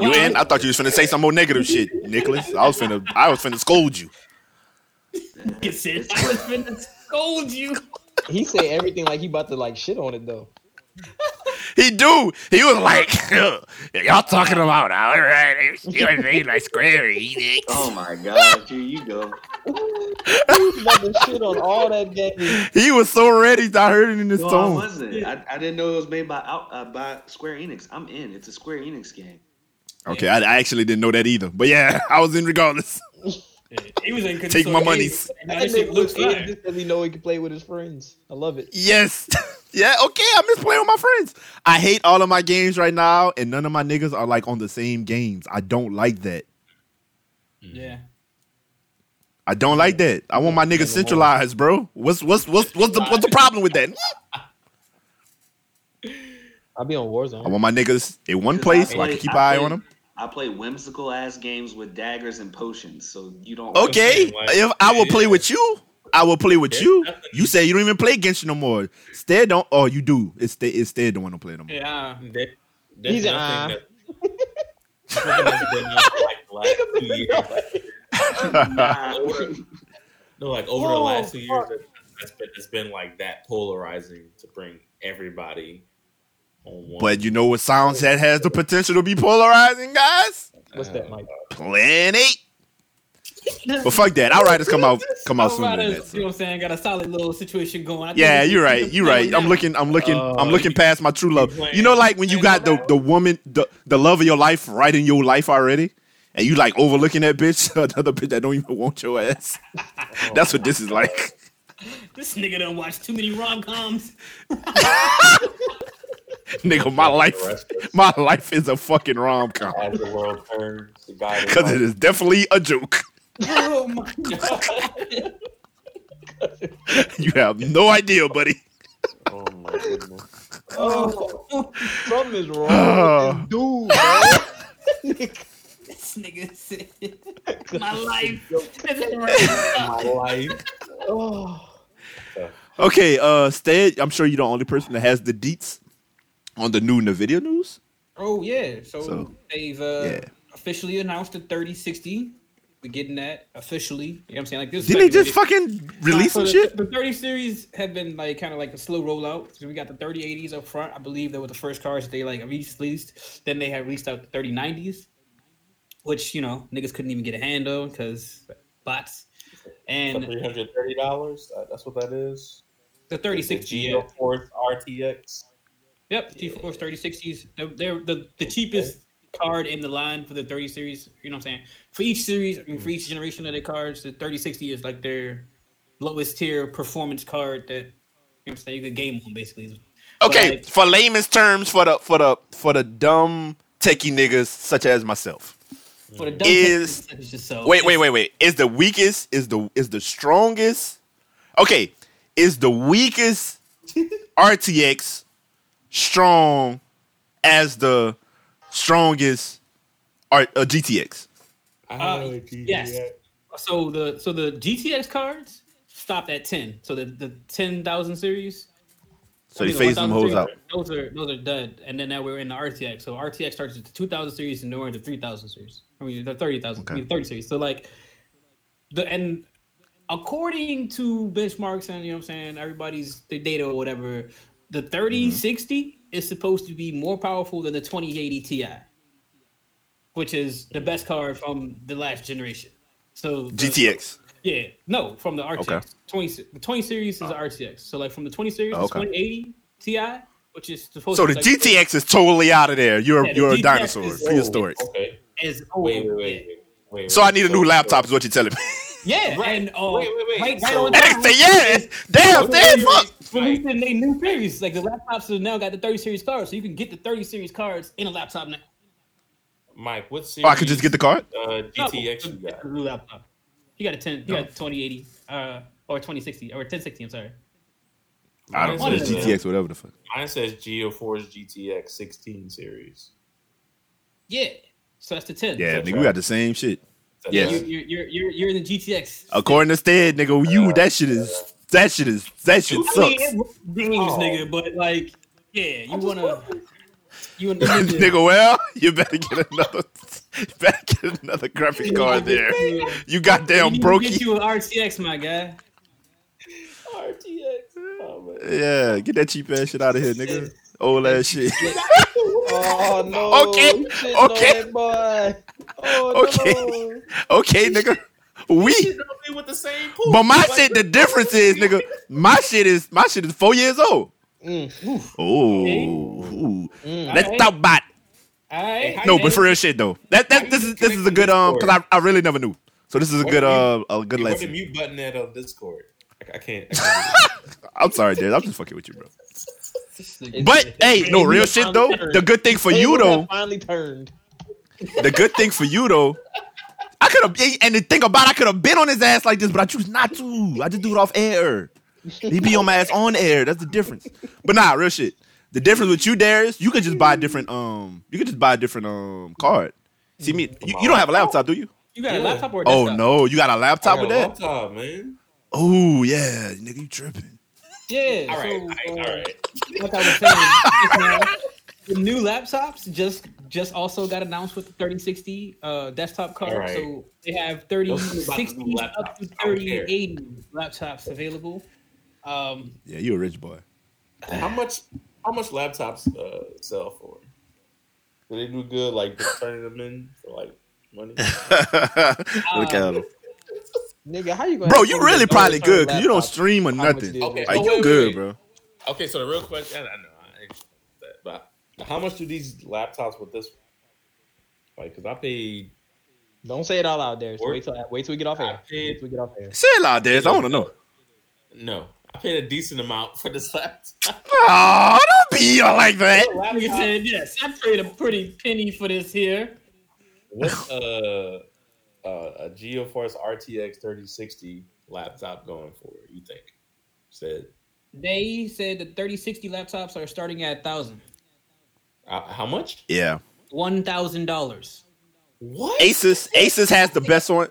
You Well, in? I thought you was finna say some more negative shit, Nicholas. I was finna. I was finna scold you. <laughs> Get said I was finna scold you. He say everything like he about to like shit on it though. He do. He was like, <laughs> y'all talking about outright. You ain't made like Square Enix. oh my god, here you go. He was about to shit on all that game. He was so ready. I heard it in his No, I wasn't. I, I didn't know it was made by out uh, by Square Enix. I'm in. It's a Square Enix game. Okay, I, I actually didn't know that either. But yeah, <laughs> I was in regardless. <laughs> He was in Take my money. Now I this it looks looks fire. just because he know he can play with his friends. I love it. Yes. <laughs> yeah, okay. I miss playing with my friends. I hate all of my games right now, and none of my niggas are like on the same games. I don't like that. Mm. Yeah. I don't like that. I want my niggas centralized, bro. What's what's what's what's the what's the problem with that? <laughs> I'll be on Warzone. I want my niggas in one place so I can keep an eye on them. I play whimsical ass games with daggers and potions, so you don't. Okay, Like, if I will play with you, I will play with Yeah, you. definitely. You say you don't even play against you no more. Stead don't. Oh, you do. It's Stead. It's Stead the one don't play no more. Yeah. There- there's He's nothing a- that- nothing that's been up, like two years. Nah. Over- no, like over the Oh, last two years, fuck. that- that's been it's been like that polarizing to bring everybody on one. But you know what sounds that has the potential to be polarizing, guys? What's that, Mike? Plan eight. But fuck that. Outriders come out come out sooner than Outriders, that. You know what I'm saying? Got a solid little situation going. I Yeah, you're right. You're right. I'm looking. I'm looking. Uh, I'm looking past my true love. You know, like when you got the the woman, the the love of your life right in your life already, and you like overlooking that bitch, <laughs> another bitch that don't even want your ass. <laughs> That's what this is like. This nigga don't watch too many rom coms. <laughs> <laughs> Nigga, my life, The rest of my life is a fucking rom com as the world turns, the guy that because it is definitely a joke. Oh my god. You have no idea, buddy. Oh my goodness. Oh, <laughs> Something is wrong with this dude, man. this nigga said, <laughs> my life. is right. My life. oh. Okay, uh, Stead, I'm sure you're the only person that has the deets on the new Nvidia news. Oh yeah. So, So, they've uh, yeah. officially announced the 3060. We're getting that officially. You know what I'm saying? Like this. Did they just speculated- fucking release some so shit? The, the 30 series have been like kind of like a slow rollout. So we got the 3080s up front. I believe they were the first cars that they like released. Then they had released out the 3090s, which you know niggas couldn't even get a hand on because bots. And Three hundred thirty dollars. That's what that is. the 3060, yeah. GeForce RTX. Yep, GeForce 3060s. They're, they're the, the cheapest card in the line for the 30 series. You know what I'm saying? For each series, I mean, for mm. each generation of their cards, the 3060 is like their lowest tier performance card that you know what I'm saying you could game on basically. Okay, Like- for layman's terms, for the for the for the dumb techie niggas such as myself. For the dumb Is- techniques, it's just so Wait, wait, wait, wait. Is the weakest? Is the is the strongest? Okay, is the weakest <laughs> RTX strong as the strongest R, uh, GTX? Uh, know what yes. So the so the GTX cards stopped at 10. So the the 10,000 series So they These are phased them hoes out. Those are those are done, and then now we're in the RTX. So RTX starts at the 2000 series and we're in the 3000 series. I mean the 30,000, I mean 30 series. So like the and according to benchmarks and you know what I'm saying, everybody's the data or whatever, the 3060 mm-hmm. is supposed to be more powerful than the 2080 Ti, which is the best card from the last generation. So the- GTX. yeah, no, from the RTX. Okay. 20, the 20 series is the RTX. So like from the 20 series, Oh, to okay. 2080 Ti, which is supposed So to the be like, GTX is totally out of there. You're Yeah, the you're a dinosaur. is- Prehistoric. Okay. is oh, Wait, wait, wait, yeah. wait, wait. So I need a new So- laptop. Is what you're telling me? Yeah, Right. and uh, Wait, wait, wait. right, right So- on time, nigga say yeah. Damn, damn, fuck. Releasing they new series, like the laptops have now got the 30 series cards, so you can get the 30 series cards in a laptop now. Mike, what series? Oh, I could just get the card. uh, No, GTX you got. a new laptop. You got a 10, you got a 2080, uh, or 2060, or 1060. I'm sorry. I don't know. Mine GTX, whatever the fuck. Mine says GeoForce GTX 16 series. Yeah, so that's the 10. Yeah, so nigga, we got the same shit. That's Yes. you, right. you're, you're you're you're in the GTX. According to Stead, nigga, you that shit is that shit is that shit I mean, sucks. it runs games, Oh. nigga, but like, yeah, you wanna, you wanna, <laughs> nigga, well, you better get another, you <laughs> better get another graphics card there. You goddamn you broke. Get you an RTX, my guy. RTX. Oh. Yeah, get that cheap ass shit out of here, nigga. Old ass shit. <laughs> Oh no! Okay, okay. boy. Oh, Okay. no. Okay, nigga. We. Don't be with the same. But my Like, shit, the difference is, nigga, my shit is my shit is four years old. Mm. Oh, ooh. Mm. let's talk about. All right. No, but for real shit though. That that this is this is a good um because I, I really never knew. So this is a What good uh a good lesson. mute button at on Discord? I, I can't. I can't <laughs> I'm sorry, dude. I'm just fucking with you, bro. It's- But hey, no real shit though. The good thing for you though, finally turned. the good thing for you though, I could have and the thing about it, I could have been on his ass like this, but I choose not to. I just do it off air. He be on my ass on air. That's the difference. But nah, real shit. The difference with you, Darius, you could just buy a different um, you could just buy a different um card. See me, you, you don't have a laptop, do you? you got a laptop or a Oh no, you got a laptop got with a that? laptop, man. Oh yeah, nigga, you tripping? Yeah. All right, so, all right, uh, all right. Like I was saying, <laughs> the new laptops just just also got announced with the 3060 uh, desktop card. Alright. So they have Those are about the 3060 up to laptops. I 3080 laptops available. Um, Yeah, you a rich boy. How much? How much laptops uh, sell for? Do they do good? Like just turning them in for like money? <laughs> Look at him, Nigga, how you gonna bro. You really probably good because you don't stream or nothing. it is? Okay. Like Oh, you wait, good, wait, bro. okay, so the real question, I know, I ain't that, but how much do these laptops with this? Like, cause I paid, Don't say it all out there. So wait till wait till we get off I air. paid- Wait till we get off air. Say it loud, Darius. I want to know. no, I paid a decent amount for this laptop. <laughs> Oh, don't be like that. Nigga said, yes, I paid a pretty penny for this here. What's uh, uh, a GeoForce RTX 3060 laptop going for? You think? Said They said the 3060 laptops are starting at thousand. uh, how much? Yeah, One thousand dollars. What? Asus. Asus has the best one.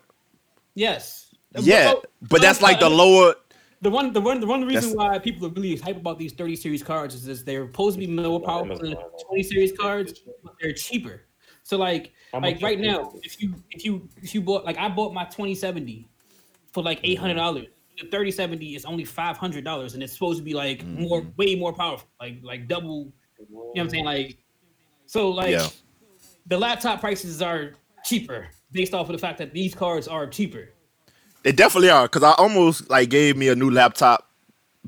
Yes. Yeah, Well, but that's like the lower. The one, the one, the one reason That's- why people are really hype about these 30 series cards is, is they're supposed to be more powerful than 20 series cards, but they're cheaper. So like, How like right now, it? if you if you if you bought like I bought my 2070 for like eight hundred mm-hmm. dollars. The 3070 is only five hundred dollars, and it's supposed to be like more, mm-hmm. way more powerful, like like double. You know what I'm saying? Like, so like Yeah. the laptop prices are cheaper based off of the fact that these cards are cheaper. They definitely are because I almost like gave me a new laptop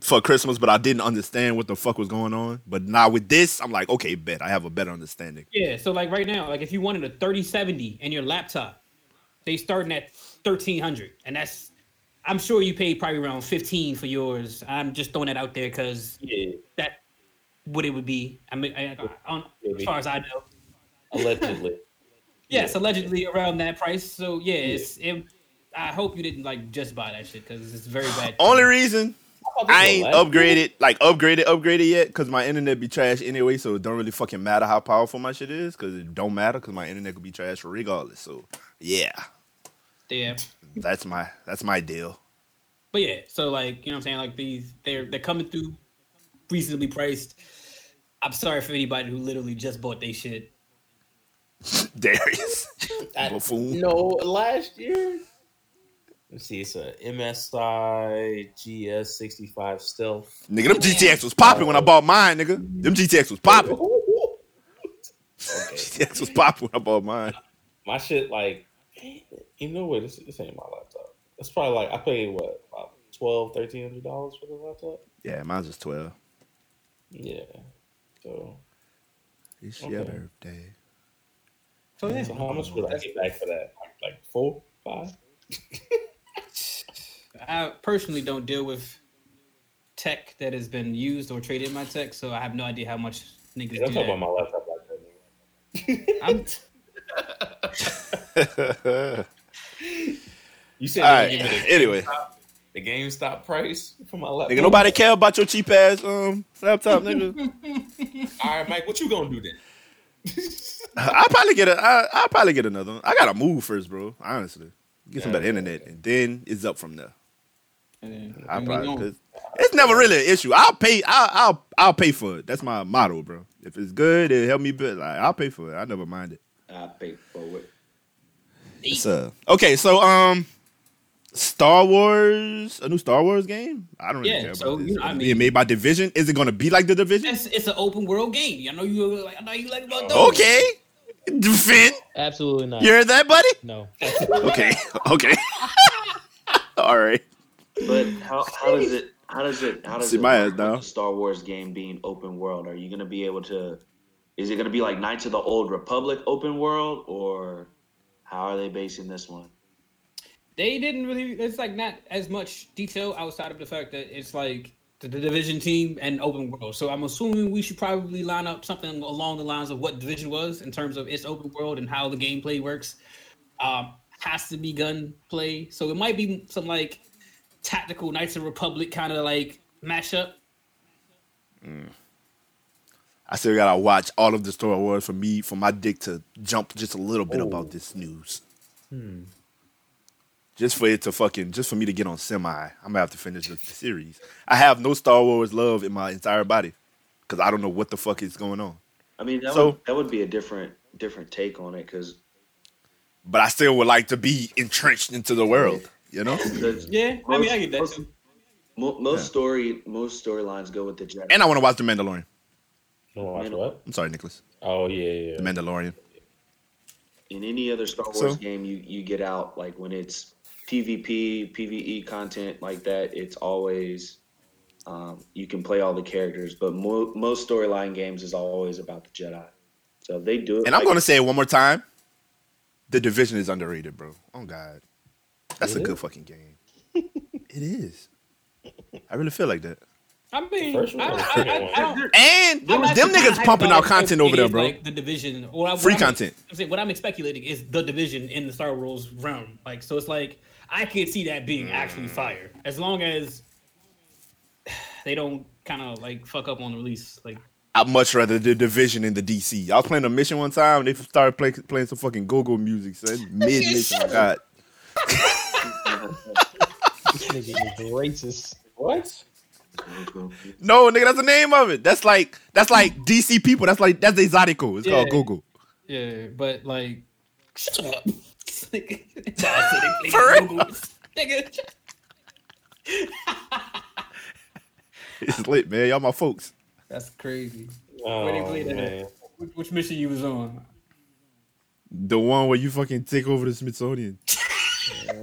for Christmas, but I didn't understand what the fuck was going on. But now with this, I'm like, okay, bet I have a better understanding. Yeah, so like right now, like if you wanted a 3070 and your laptop, they starting at 1300 and that's I'm sure you paid probably around 15 for yours. I'm just throwing that out there cuz Yeah, that what it would be. I mean I, I, as far as I know. allegedly. <laughs> Yes, allegedly around that price. So yeah, it's it, I hope you didn't like just buy that shit cuz it's very bad. Only reason thought this I ain't last upgraded, like upgraded, upgraded yet, because my internet be trash anyway. So it don't really fucking matter how powerful my shit is, because it don't matter, because my internet could be trash regardless. So yeah, Yeah. that's my that's my deal. But yeah, so like, you know what I'm saying? Like these they're they're coming through reasonably priced. I'm sorry for anybody who literally just bought their shit. <laughs> Darius. <laughs> I- Buffoon. No, last year. Let's see, it's a MSI GS65 Stealth. Nigga, them GTX was popping when I bought mine, nigga. Them GTX was popping. Okay. GTX was popping when I bought mine. My shit, like, you know what? This, this ain't my laptop. It's probably like, I paid what, about 12 $1,300 for the laptop? Yeah, mine's just 12. Yeah. So, It's Okay. your birthday. So yeah, so how much would I get back for that? Like, like four, five? <laughs> I personally don't deal with tech that has been used or traded in my tech, so I have no idea how much niggas Don't do talk about my laptop like that. I'm, <laughs> <laughs> You said All they right. give the Anyway, GameStop, the GameStop price for my laptop. nigga, nobody care about your cheap ass um laptop, nigga. <laughs> All right, Mike, what you gonna do then? I'll probably get a. I, I'll probably get another one. I gotta move first, bro. Honestly, get some Yeah. better internet, and then it's up from there. I we probably 'cause it's never really an issue. I'll pay. I'll I'll I'll pay for it. That's my motto, bro. If it's good, it help me build. Like, I'll pay for it. I never mind it. I pay for it. It's, uh, okay, so um, Star Wars, a new Star Wars game. I don't really Yeah, care about so, this. you know, I mean- being made by Division. Is it going to be like the Division? It's, it's an open world game. I know you like. I know you like about those. Okay, Finn, Absolutely not. you heard that, buddy? no. <laughs> Okay, okay. <laughs> All right. But how, how does it how does it how does Sit it my work ass down. with the Star Wars game being open world? Are you gonna be able to? Is it gonna be like Knights of the Old Republic open world, or how are they basing this one? They didn't really. It's like not as much detail outside of the fact that it's like the, the division team and open world. So I'm assuming we should probably line up something along the lines of what division was in terms of its open world and how the gameplay works. Um, has to be gun play, so it might be some like tactical Knights of Republic kind of like mashup. Mm. I still gotta watch all of the Star Wars for me for my dick to jump just a little bit about oh. this news. Hmm. Just for it to fucking just for me to get on semi, I'm gonna have to finish the, the series. I have no Star Wars love in my entire body because I don't know what the fuck is going on. I mean, that So- would that would be a different different take on it because But I still would like to be entrenched into the world. You know, Yeah, I mean I get that most, too. mo- most Yeah. story most storylines go with the Jedi. and I want to watch the Mandalorian. You wanna watch what? I'm sorry, Nicholas. Oh yeah, yeah. The Mandalorian. in any other Star So- Wars game you you get out like when it's PvP, PvE content like that, it's always um, you can play all the characters, but mo- most storyline games is always about the Jedi. So they do it. And I'm gonna say it one more time. The division is underrated, bro. Oh God, that's a Is good fucking game. it is. I really feel like that. I mean, I, I, I, I don't. And I'm them niggas pumping out content over there, bro. Like the division, what I, Free what I'm- content. I'm saying what I'm speculating is the division in the Star Wars realm. Like, so it's like I could see that being Mm. actually fire as long as <sighs> they don't kind of like fuck up on the release. Like, I'd much rather the division in the DC. I was playing a mission one time and they started play, playing some fucking go-go music. Son. <laughs> Mid mission, God. <laughs> This nigga is racist. What? No, nigga, that's the name of it. That's like that's like DC people. That's like that's exotico. It's called Yeah. go-go. yeah, but like, shut up. <laughs> For For Nigga, It's lit, man. Y'all my folks. that's crazy. Oh, Where they that? man. Which, which mission you was on? The one where you fucking take over the Smithsonian. <laughs>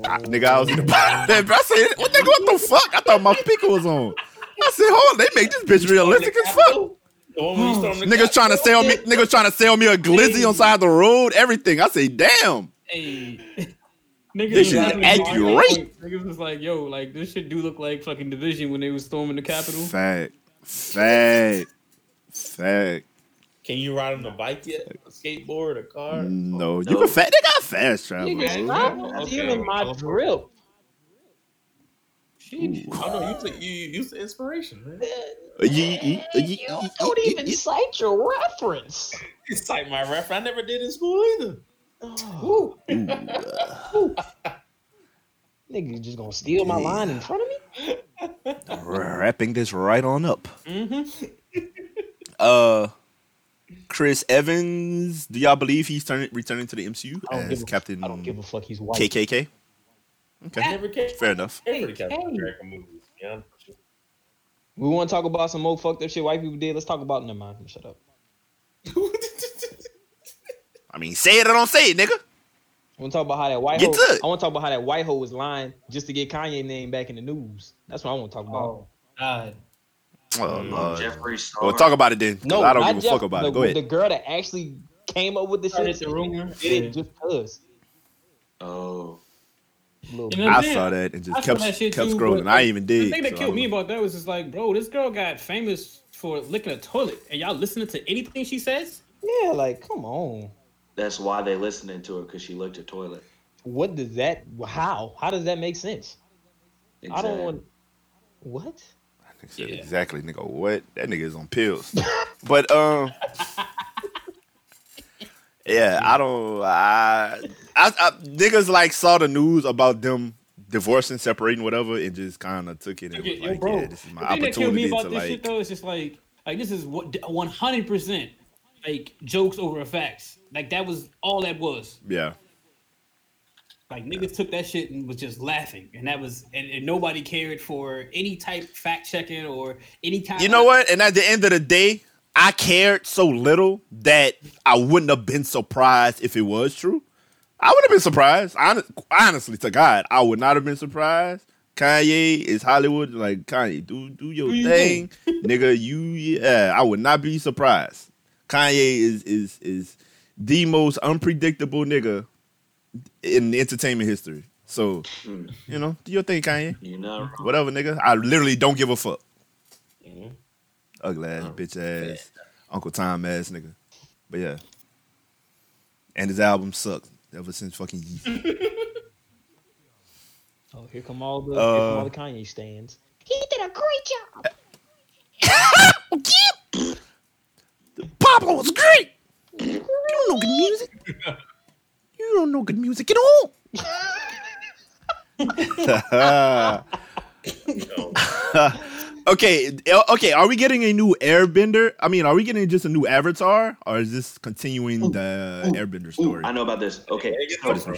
Ah, nigga, I was in the <laughs> bottom. I said, what, nigga, what the fuck? I thought my speaker was on. I said, hold on, they make this bitch realistic as fuck. The one where you stormed the Niggas trying to sell me, niggas trying to sell me a glizzy on side of the road, everything. I say, damn. Hey. <laughs> Niggas This was shit is accurate. Niggas was like, yo, like this shit do look like fucking division when they was storming the Capitol. Fact, fact, fact. Can you ride on a bike yet? A skateboard, a car? No, you No. can fast. They got fast travel. Nigga, bro. stop Okay. stealing my drip. Sheesh. Oh no, you took you you used the inspiration, man. Uh, ye- ye- uh, You don't even cite your reference. You cite my reference. I never did in school either. <sighs> Ooh. Nigga, you just gonna steal my line in front of me? Wrapping this right on up. Mm-hmm. Uh, Chris Evans. Do y'all believe he's turning returning to the MCU I don't, as give a, Captain I don't give a fuck. He's white. KKK? Okay, never cared. fair enough. cared for the Captain movies. We want to talk about some more fucked up shit white people did. Let's talk about. Never mind. Shut up. <laughs> I mean, say it or don't say it, nigga. I want to talk about how that white Get hoe. to it. I want to talk about how that white hoe was lying just to get Kanye name back in the news. That's what I want to talk about. Oh God. Oh, mm, Lord. Jeffree Star. Well, talk about it then. No, I don't not give a Jeff- fuck about the, it. Go ahead. The girl that actually came up with the Started shit, the rumor. did it just cause. Oh, then- I saw that and just I kept that shit kept too, scrolling. but I even did. The thing that so killed me about that was just like, bro, this girl got famous for licking a toilet, and y'all listening to anything she says? Yeah, like come on. that's why they listening to her because she licked a toilet. What does that? How? How does that make sense? I don't want. What? Said Yeah. Exactly, nigga. What? That nigga is on pills. <laughs> but um, yeah, I don't. I, I, I niggas like saw the news about them divorcing, separating, whatever, and just kind of took it and was Yo, like, bro, yeah, this is my the thing that killed me opportunity about to this shit like. though is just like, like this is what one hundred percent like jokes over facts. Like that was all that was. Yeah, Like niggas took that shit and was just laughing, and that was and, and nobody cared for any type fact checking or any kind. you know what? And at the end of the day, I cared so little that I wouldn't have been surprised if it was true. I would have been surprised. Honest, honestly, to God, I would not have been surprised. Kanye is Hollywood. Like Kanye, do do your Do your thing, nigga. You yeah, I would not be surprised. Kanye is is is the most unpredictable nigga in entertainment history. So you know, do your thing, Kanye. You know, Whatever, nigga. I literally don't give a fuck. Mhm. Ugly ass, Oh, bitch ass, Uncle Tom ass nigga. But yeah. And his album sucked ever since fucking Yeezy. <laughs> Oh, here come all the, Uh, here come all the Kanye stands. He did a great job. <laughs> The Pablo was great. You don't know good music. <laughs> You don't know good music at all. <laughs> okay, okay. Are we getting a new Airbender? I mean, are we getting just a new Avatar, or is this continuing the Airbender Ooh, story? I know about this. Okay, For so,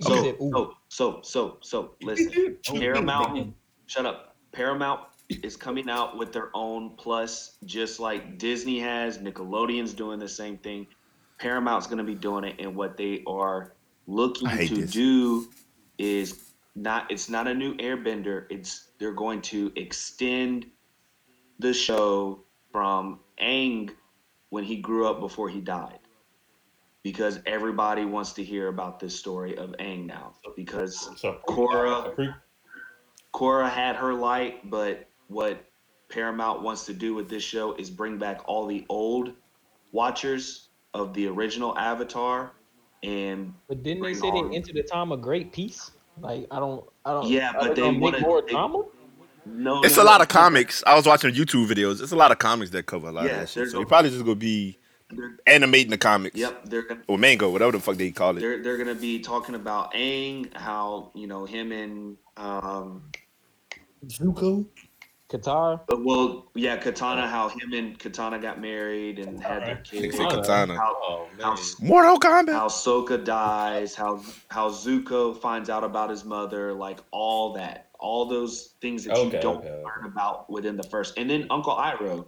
so, Okay. so, so, so, so, listen. Paramount, shut up. Paramount is coming out with their own plus, just like Disney has. Nickelodeon's doing the same thing. Paramount's going to be doing it, and what they are looking to this. do is not. It's not a new Airbender. It's they're going to extend the show from Aang when he grew up before he died because everybody wants to hear about this story of Aang now. Because So Korra- Korra had her light, but what Paramount wants to do with this show is bring back all the old watchers of the original Avatar and But didn't they Bring say they entered the time of great peace? Like I don't, I don't. Yeah, are but they gonna make wanna- more they- drama. no It's a lot of comics. I was watching YouTube videos. It's a lot of comics that cover a lot Yeah, of that shit. So you're probably just gonna be animating the comics. Yep, they're gonna Or mango, whatever the fuck they call it. they're they're gonna be talking about Aang, how you know him and um Zuko. Qatar. Uh, Well, yeah, Katana, how him and Katana got married and had their kids. Nigga Oh, Katana. How, Oh how. Mortal Kombat. how Sokka dies, how how Zuko finds out about his mother, like all that, all those things that Okay, you don't okay, okay. learn about within the first, and then Uncle Iroh,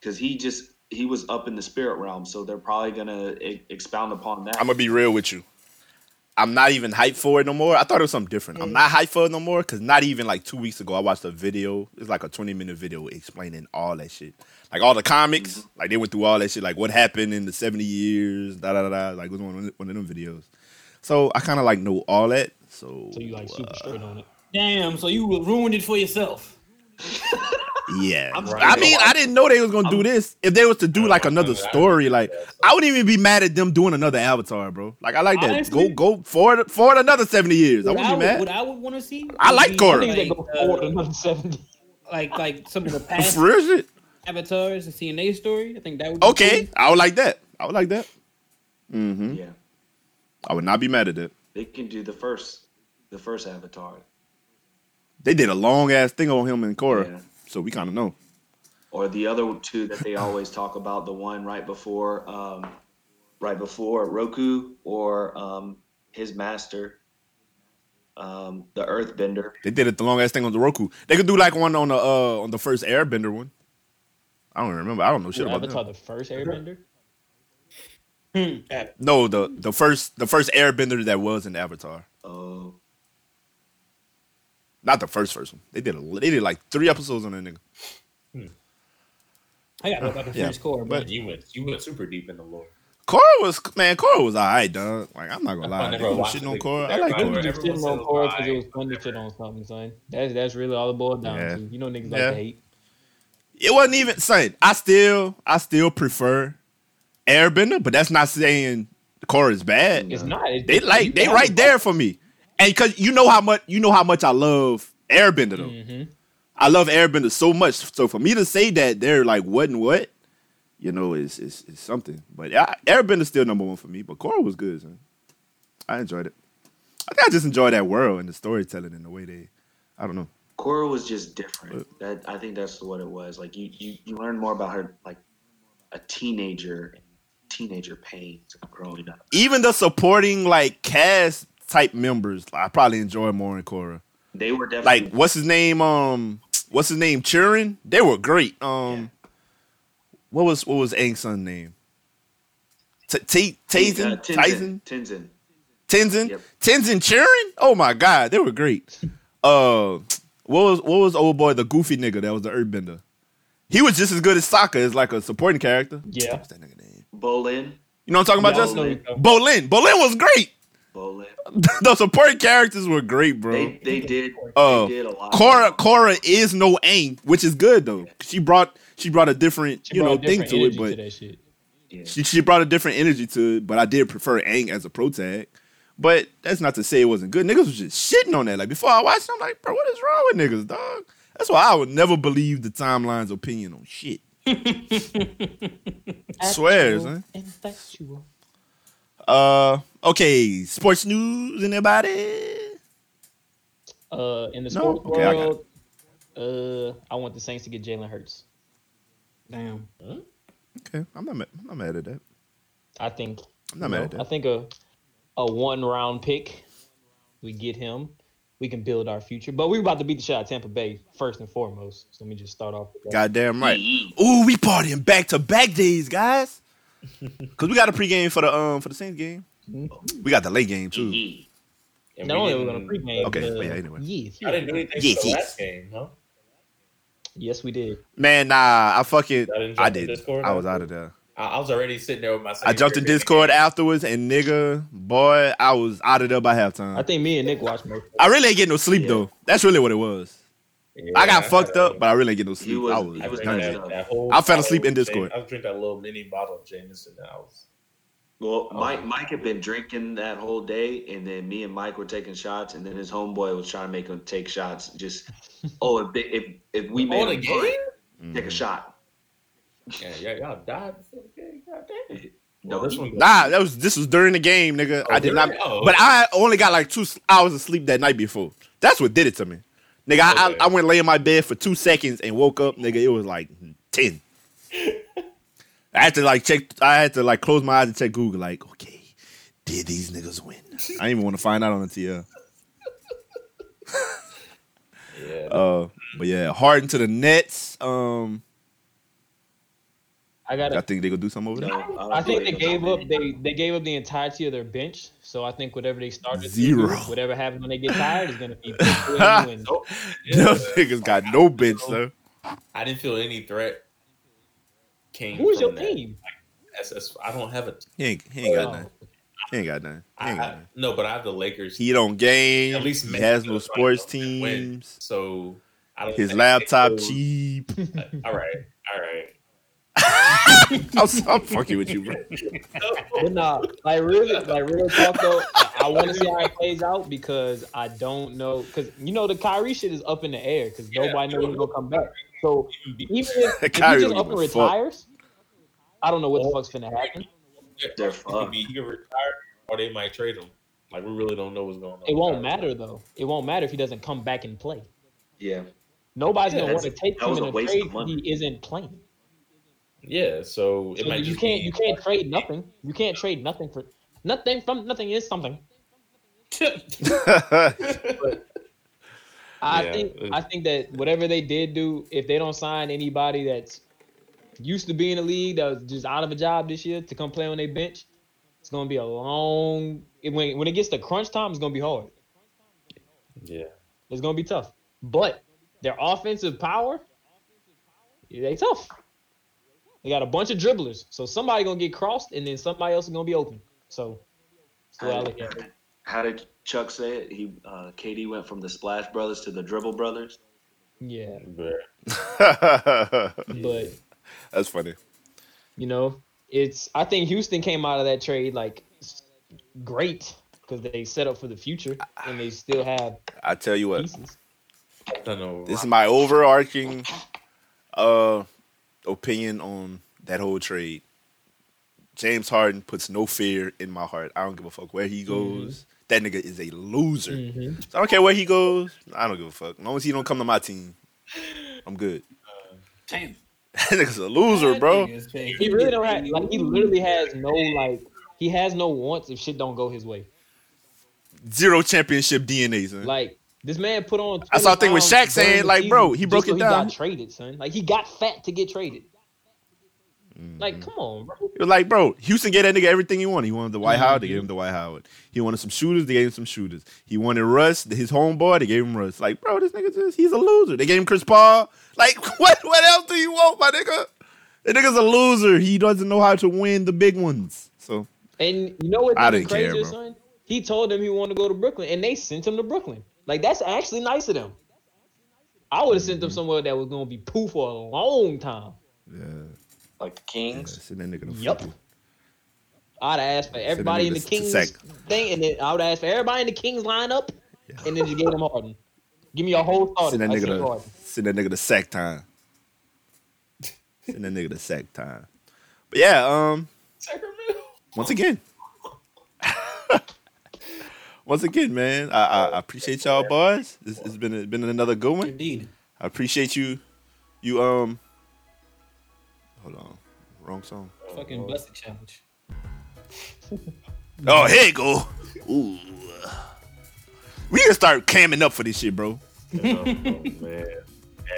because he just he was up in the spirit realm, so they're probably gonna e- expound upon that. I'm gonna be real with you. I'm not even hyped for it no more. I thought it was something different. I'm not hyped for it no more because not even like two weeks ago I watched a video. It's like a 20 minute video explaining all that shit, like all the comics. Mm-hmm. Like they went through all that shit, like what happened in the 70 years, da da da. da. Like it was one of, one of them videos. So I kind of like know all that. So, So you like super uh, straight on it. Damn, so you ruined it for yourself. <laughs> yeah. I'm I mean, I didn't know they was gonna do this. If they was to do like another story, like I wouldn't even be mad at them doing another Avatar, bro. Like I like that. Honestly- go go forward forward another 70 years. I What wouldn't I, be would, mad. what I would want to see. I like Korra. Like, go forward uh, another seventy. like like some of the <laughs> past For real shit. avatars and seeing their story. I think that would be Okay, cool. I would like that. I would like that. Mm-hmm. yeah, I would not be mad at that. they can do the first, the first Avatar. They did a long ass thing on him and Korra, Yeah. So we kind of know. Or the other two that they always talk about, the one right before, um, right before Roku, or um, his master, um, the Earthbender. They did it the long ass thing on the Roku. They could do like one on the uh on the first Airbender one. I don't remember. I don't know shit about Avatar, that. the first Airbender. No, the the first the first Airbender that was in Avatar, Oh, not the first first one. They did a, they did like three episodes on that nigga. Hmm. I gotta go back and Yeah, core, but- but You went you went super deep in the lore. Korra was man, Korra was alright, dog. Like I'm not gonna lie, I never they was shitting on Korra. I like I Korra. just shitting on it Korra because it was fun to shit on something, son. That's that's really all it boiled down Yeah. to. You know niggas Yeah. like to hate. It wasn't even son. I still I still prefer Airbender, but that's not saying Korra is bad. It's not. It's, They like they right there for me. And cause you know how much you know how much I love Airbender though. Mhm. I love Airbender so much. So for me to say that they're like what and what, you know, is is, is something. But I, Airbender's still number one for me. But Korra was good. Man. I enjoyed it. I think I just enjoyed that world and the storytelling and the way they. I don't know. Korra was just different. That I think that's what it was. Like you, you, you learn more about her, like a teenager teenager pains growing up. Even the supporting like cast type members, I probably enjoy more in Korra. They were definitely Like what's his name? Um, what's his name? Churin. They were great. Um, what was what was Aang's son name? T- T- Tazen, uh, Tyson, Tenzin. Tenzin. Tenzin, Yep. Tenzin Churin. Oh my god, they were great. Uh, what was what was old boy the goofy nigga that was the Earthbender? He was just as good as Sokka as like a supporting character. Yeah. What's that nigga name? Bolin. You know what I'm talking about, Yeah, I Justin? know you talking- Bolin. Bolin was great. Bolin. the supporting characters were great, bro. They they did Oh, they did a lot. Korra Korra is no Aang, which is good though. She brought she brought a different She you know brought thing to it, but that shit. Yeah. she she brought a different energy to it. But I did prefer Aang as a pro tag. But that's not to say it wasn't good. Niggas was just shitting on that. Like before I watched, it, I'm like, bro, what is wrong with niggas, dog? That's why I would never believe the timeline's opinion on shit. <laughs> Swears, huh? And. Uh, okay, sports news. Anybody? Uh, in the No? sports Okay, I got world, uh, I want the Saints to get Jalen Hurts. damn. Okay, I'm not mad, I'm not mad at that. I think. I'm not mad know, at that. I think a a one round pick, we get him. We can build our future, but we're about to beat the shit out of Tampa Bay first and foremost. So let me just start off. with that. Goddamn right. Ooh, we partying back to back days, guys. <laughs> Cause we got a pregame for the um for the Saints game. We got the late game too. Yee. And Not only are we didn't- gonna pregame. Okay, but yeah, anyway. Yes, I didn't do anything Yes, for the yes. last game, huh? yes, we did. Man, nah, I fucking Y'all didn't I jump in did. Discord I was after? out of there. I, I was already sitting there with my. I jumped in Discord afterwards, and nigga, boy, I was out of there by halftime. I think me and Nick watched most. I really ain't getting no sleep Yeah. though. That's really what it was. I got fucked up, but I really ain't getting no sleep. was- I was, he I, was drank nice that, though. that whole I fell asleep bottle in of Discord. Jame- I was drinking that little mini bottle of Jameson. And I was. Well, Oh. Mike Mike had been drinking that whole day, and then me and Mike were taking shots, and then his homeboy was trying to make him take shots. Just <laughs> oh, if they, if if we oh, made Oh, the him game? run, take a mm-hmm. shot. Yeah, yeah, y'all died before the game. God damn it. No, Well, this he- one. Nah, that was this was during the game, nigga. Oh, I did not, during- oh, but. I only got like two hours of sleep that night before. That's what did it to me, nigga. Okay. I, I went lay in my bed for two seconds and woke up, nigga. It was like ten. <laughs> I had to like check. I had to like close my eyes and check Google. Like, okay, did these niggas win? I didn't even want to find out on the TL. Yeah. Uh, but yeah, Harden to the Nets. Um, I got. I think they gonna do something over there. don't I think they gave up. They they gave up the entirety of their bench. So I think whatever they started, to Zero. do, whatever happens when they get tired is gonna be. <laughs> and Nope. <laughs> Those niggas got no bench, though. I didn't feel any threat. Came Who is your that. team? SS, I don't have a. He ain't, he ain't got nothing. He ain't got nothing. He I, ain't got I, nothing. no, but I have the Lakers. He don't game. at least he has no sports finals win. teams. So I don't. His laptop they cheap. All right, all right. <laughs> I'm, I'm fucking with you, bro. <laughs> But nah, like really, like real talk though. I, I want to see how it plays out because I don't know. Because you know the Kyrie shit is up in the air because Yeah, nobody knows he's gonna come back. So even if, <laughs> if he just don't up and give fuck. retires, I don't know what the oh. fuck's gonna happen. They're He could fucked. he could retire, or they might trade him. Like we really don't know what's going on. It won't matter though. It won't matter if he doesn't come back and play. Yeah. Nobody's Yeah, gonna want to take him was in a a waste trade of if he isn't playing. Yeah, so it So might you just can't be- you can't trade nothing. You can't trade nothing for nothing from nothing is something. <laughs> I Yeah, think I think that whatever they did do, if they don't sign anybody that's used to be in the league that was just out of a job this year to come play on their bench, it's gonna be a long. It, when when it gets to crunch time, it's gonna be hard. Yeah. It's gonna be tough. But their offensive power, yeah, they tough. They got a bunch of dribblers, so somebody gonna get crossed, and then somebody else is gonna be open. So that's the way I look at it. How did Chuck say it? He uh, KD went from the Splash Brothers to the Dribble Brothers. Yeah, <laughs> But but That's funny. you know, it's. I think Houston came out of that trade like great because they set up for the future and they still have I tell you what, pieces. I don't know. this is my overarching uh opinion on that whole trade. James Harden puts no fear in my heart. I don't give a fuck where he goes. That nigga is a loser. Mhm. So I don't care where he goes. I don't give a fuck. As long as he don't come to my team, I'm good. Damn. That <laughs> nigga's a loser, bro. He really don't have like he literally has no like he has no wants if shit don't go his way. Zero championship DNA, son. Like this man put on. I saw a thing with 20 Shaq saying, like, bro, he just broke so it down. got traded, son. Like he got fat to get traded. Mm-hmm. Like, come on, bro. It was like, bro, Houston gave that nigga everything he wanted. He wanted the White Mm-hmm. Howard, they gave him the Dwight Howard. He wanted some shooters, they gave him some shooters. He wanted Russ, his homeboy, they gave him Russ. Like, bro, this nigga just he's a loser. They gave him Chris Paul. Like, <laughs> what what else do you want, my nigga? The nigga's a loser. He doesn't know how to win the big ones. So And you know what? I even didn't care, bro. son? He told them he wanted to go to Brooklyn, and they sent him to Brooklyn. Like that's actually nice of them. I would have sent Mm-hmm. them somewhere that was gonna be poo for a long time. yeah, Like the Kings. yeah Kings. send that nigga the Yup. fuck- I'd ask for everybody in the Kings sack. thing, and then I would ask for everybody in the Kings lineup, and then just give them Harden. Give me a whole starter. Send that nigga send to Harden. send that nigga to sack time. send that nigga to sack time. But yeah, um, Sacramento. once again. <laughs> once again, man, I, I, I appreciate y'all boys. This has been a, been another good one. Indeed. I appreciate you. You um, hold on, wrong song. Fucking busted challenge. <laughs> Oh, here you go. Ooh, we gotta start camming up for this shit, bro. <laughs> Oh, man.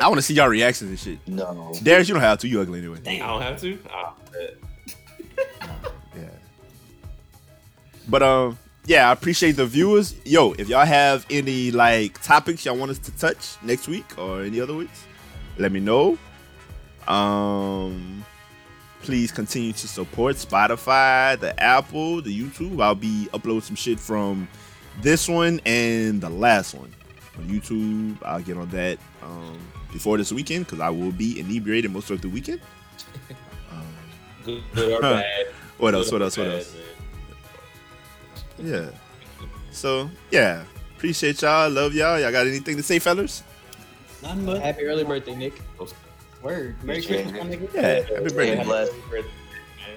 I want to see y'all reactions and shit. No. Darius, you don't have to. You ugly anyway. I don't have to. Bet. <laughs> Yeah. But um, yeah, I appreciate the viewers. Yo, if y'all have any like topics y'all want us to touch next week or any other weeks, let me know. Um, please continue to support Spotify, the Apple, the YouTube. I'll be uploading some shit from this one and the last one on YouTube. I'll get on that um before this weekend because I will be inebriated most of the weekend. Good, <laughs> good or <laughs> bad. What else? Good What else? What bad, else? man. Yeah. So yeah, appreciate y'all. Love y'all. Y'all got anything to say, fellas? None but Happy early birthday, Nick. Word. Merry Yeah. Christmas, my nigga. Yeah. Happy birthday. Yeah.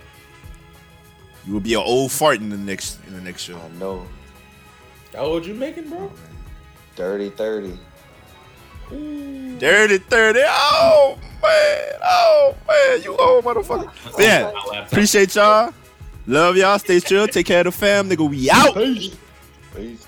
You will be an old fart in the next in the next show. I know. How old you making, bro? Dirty 30. Dirty thirty. Oh man. Oh man. You old motherfucker. <laughs> But yeah. Appreciate y'all. Love y'all. Stay chill. Take care of the fam. Nigga, we out. Peace.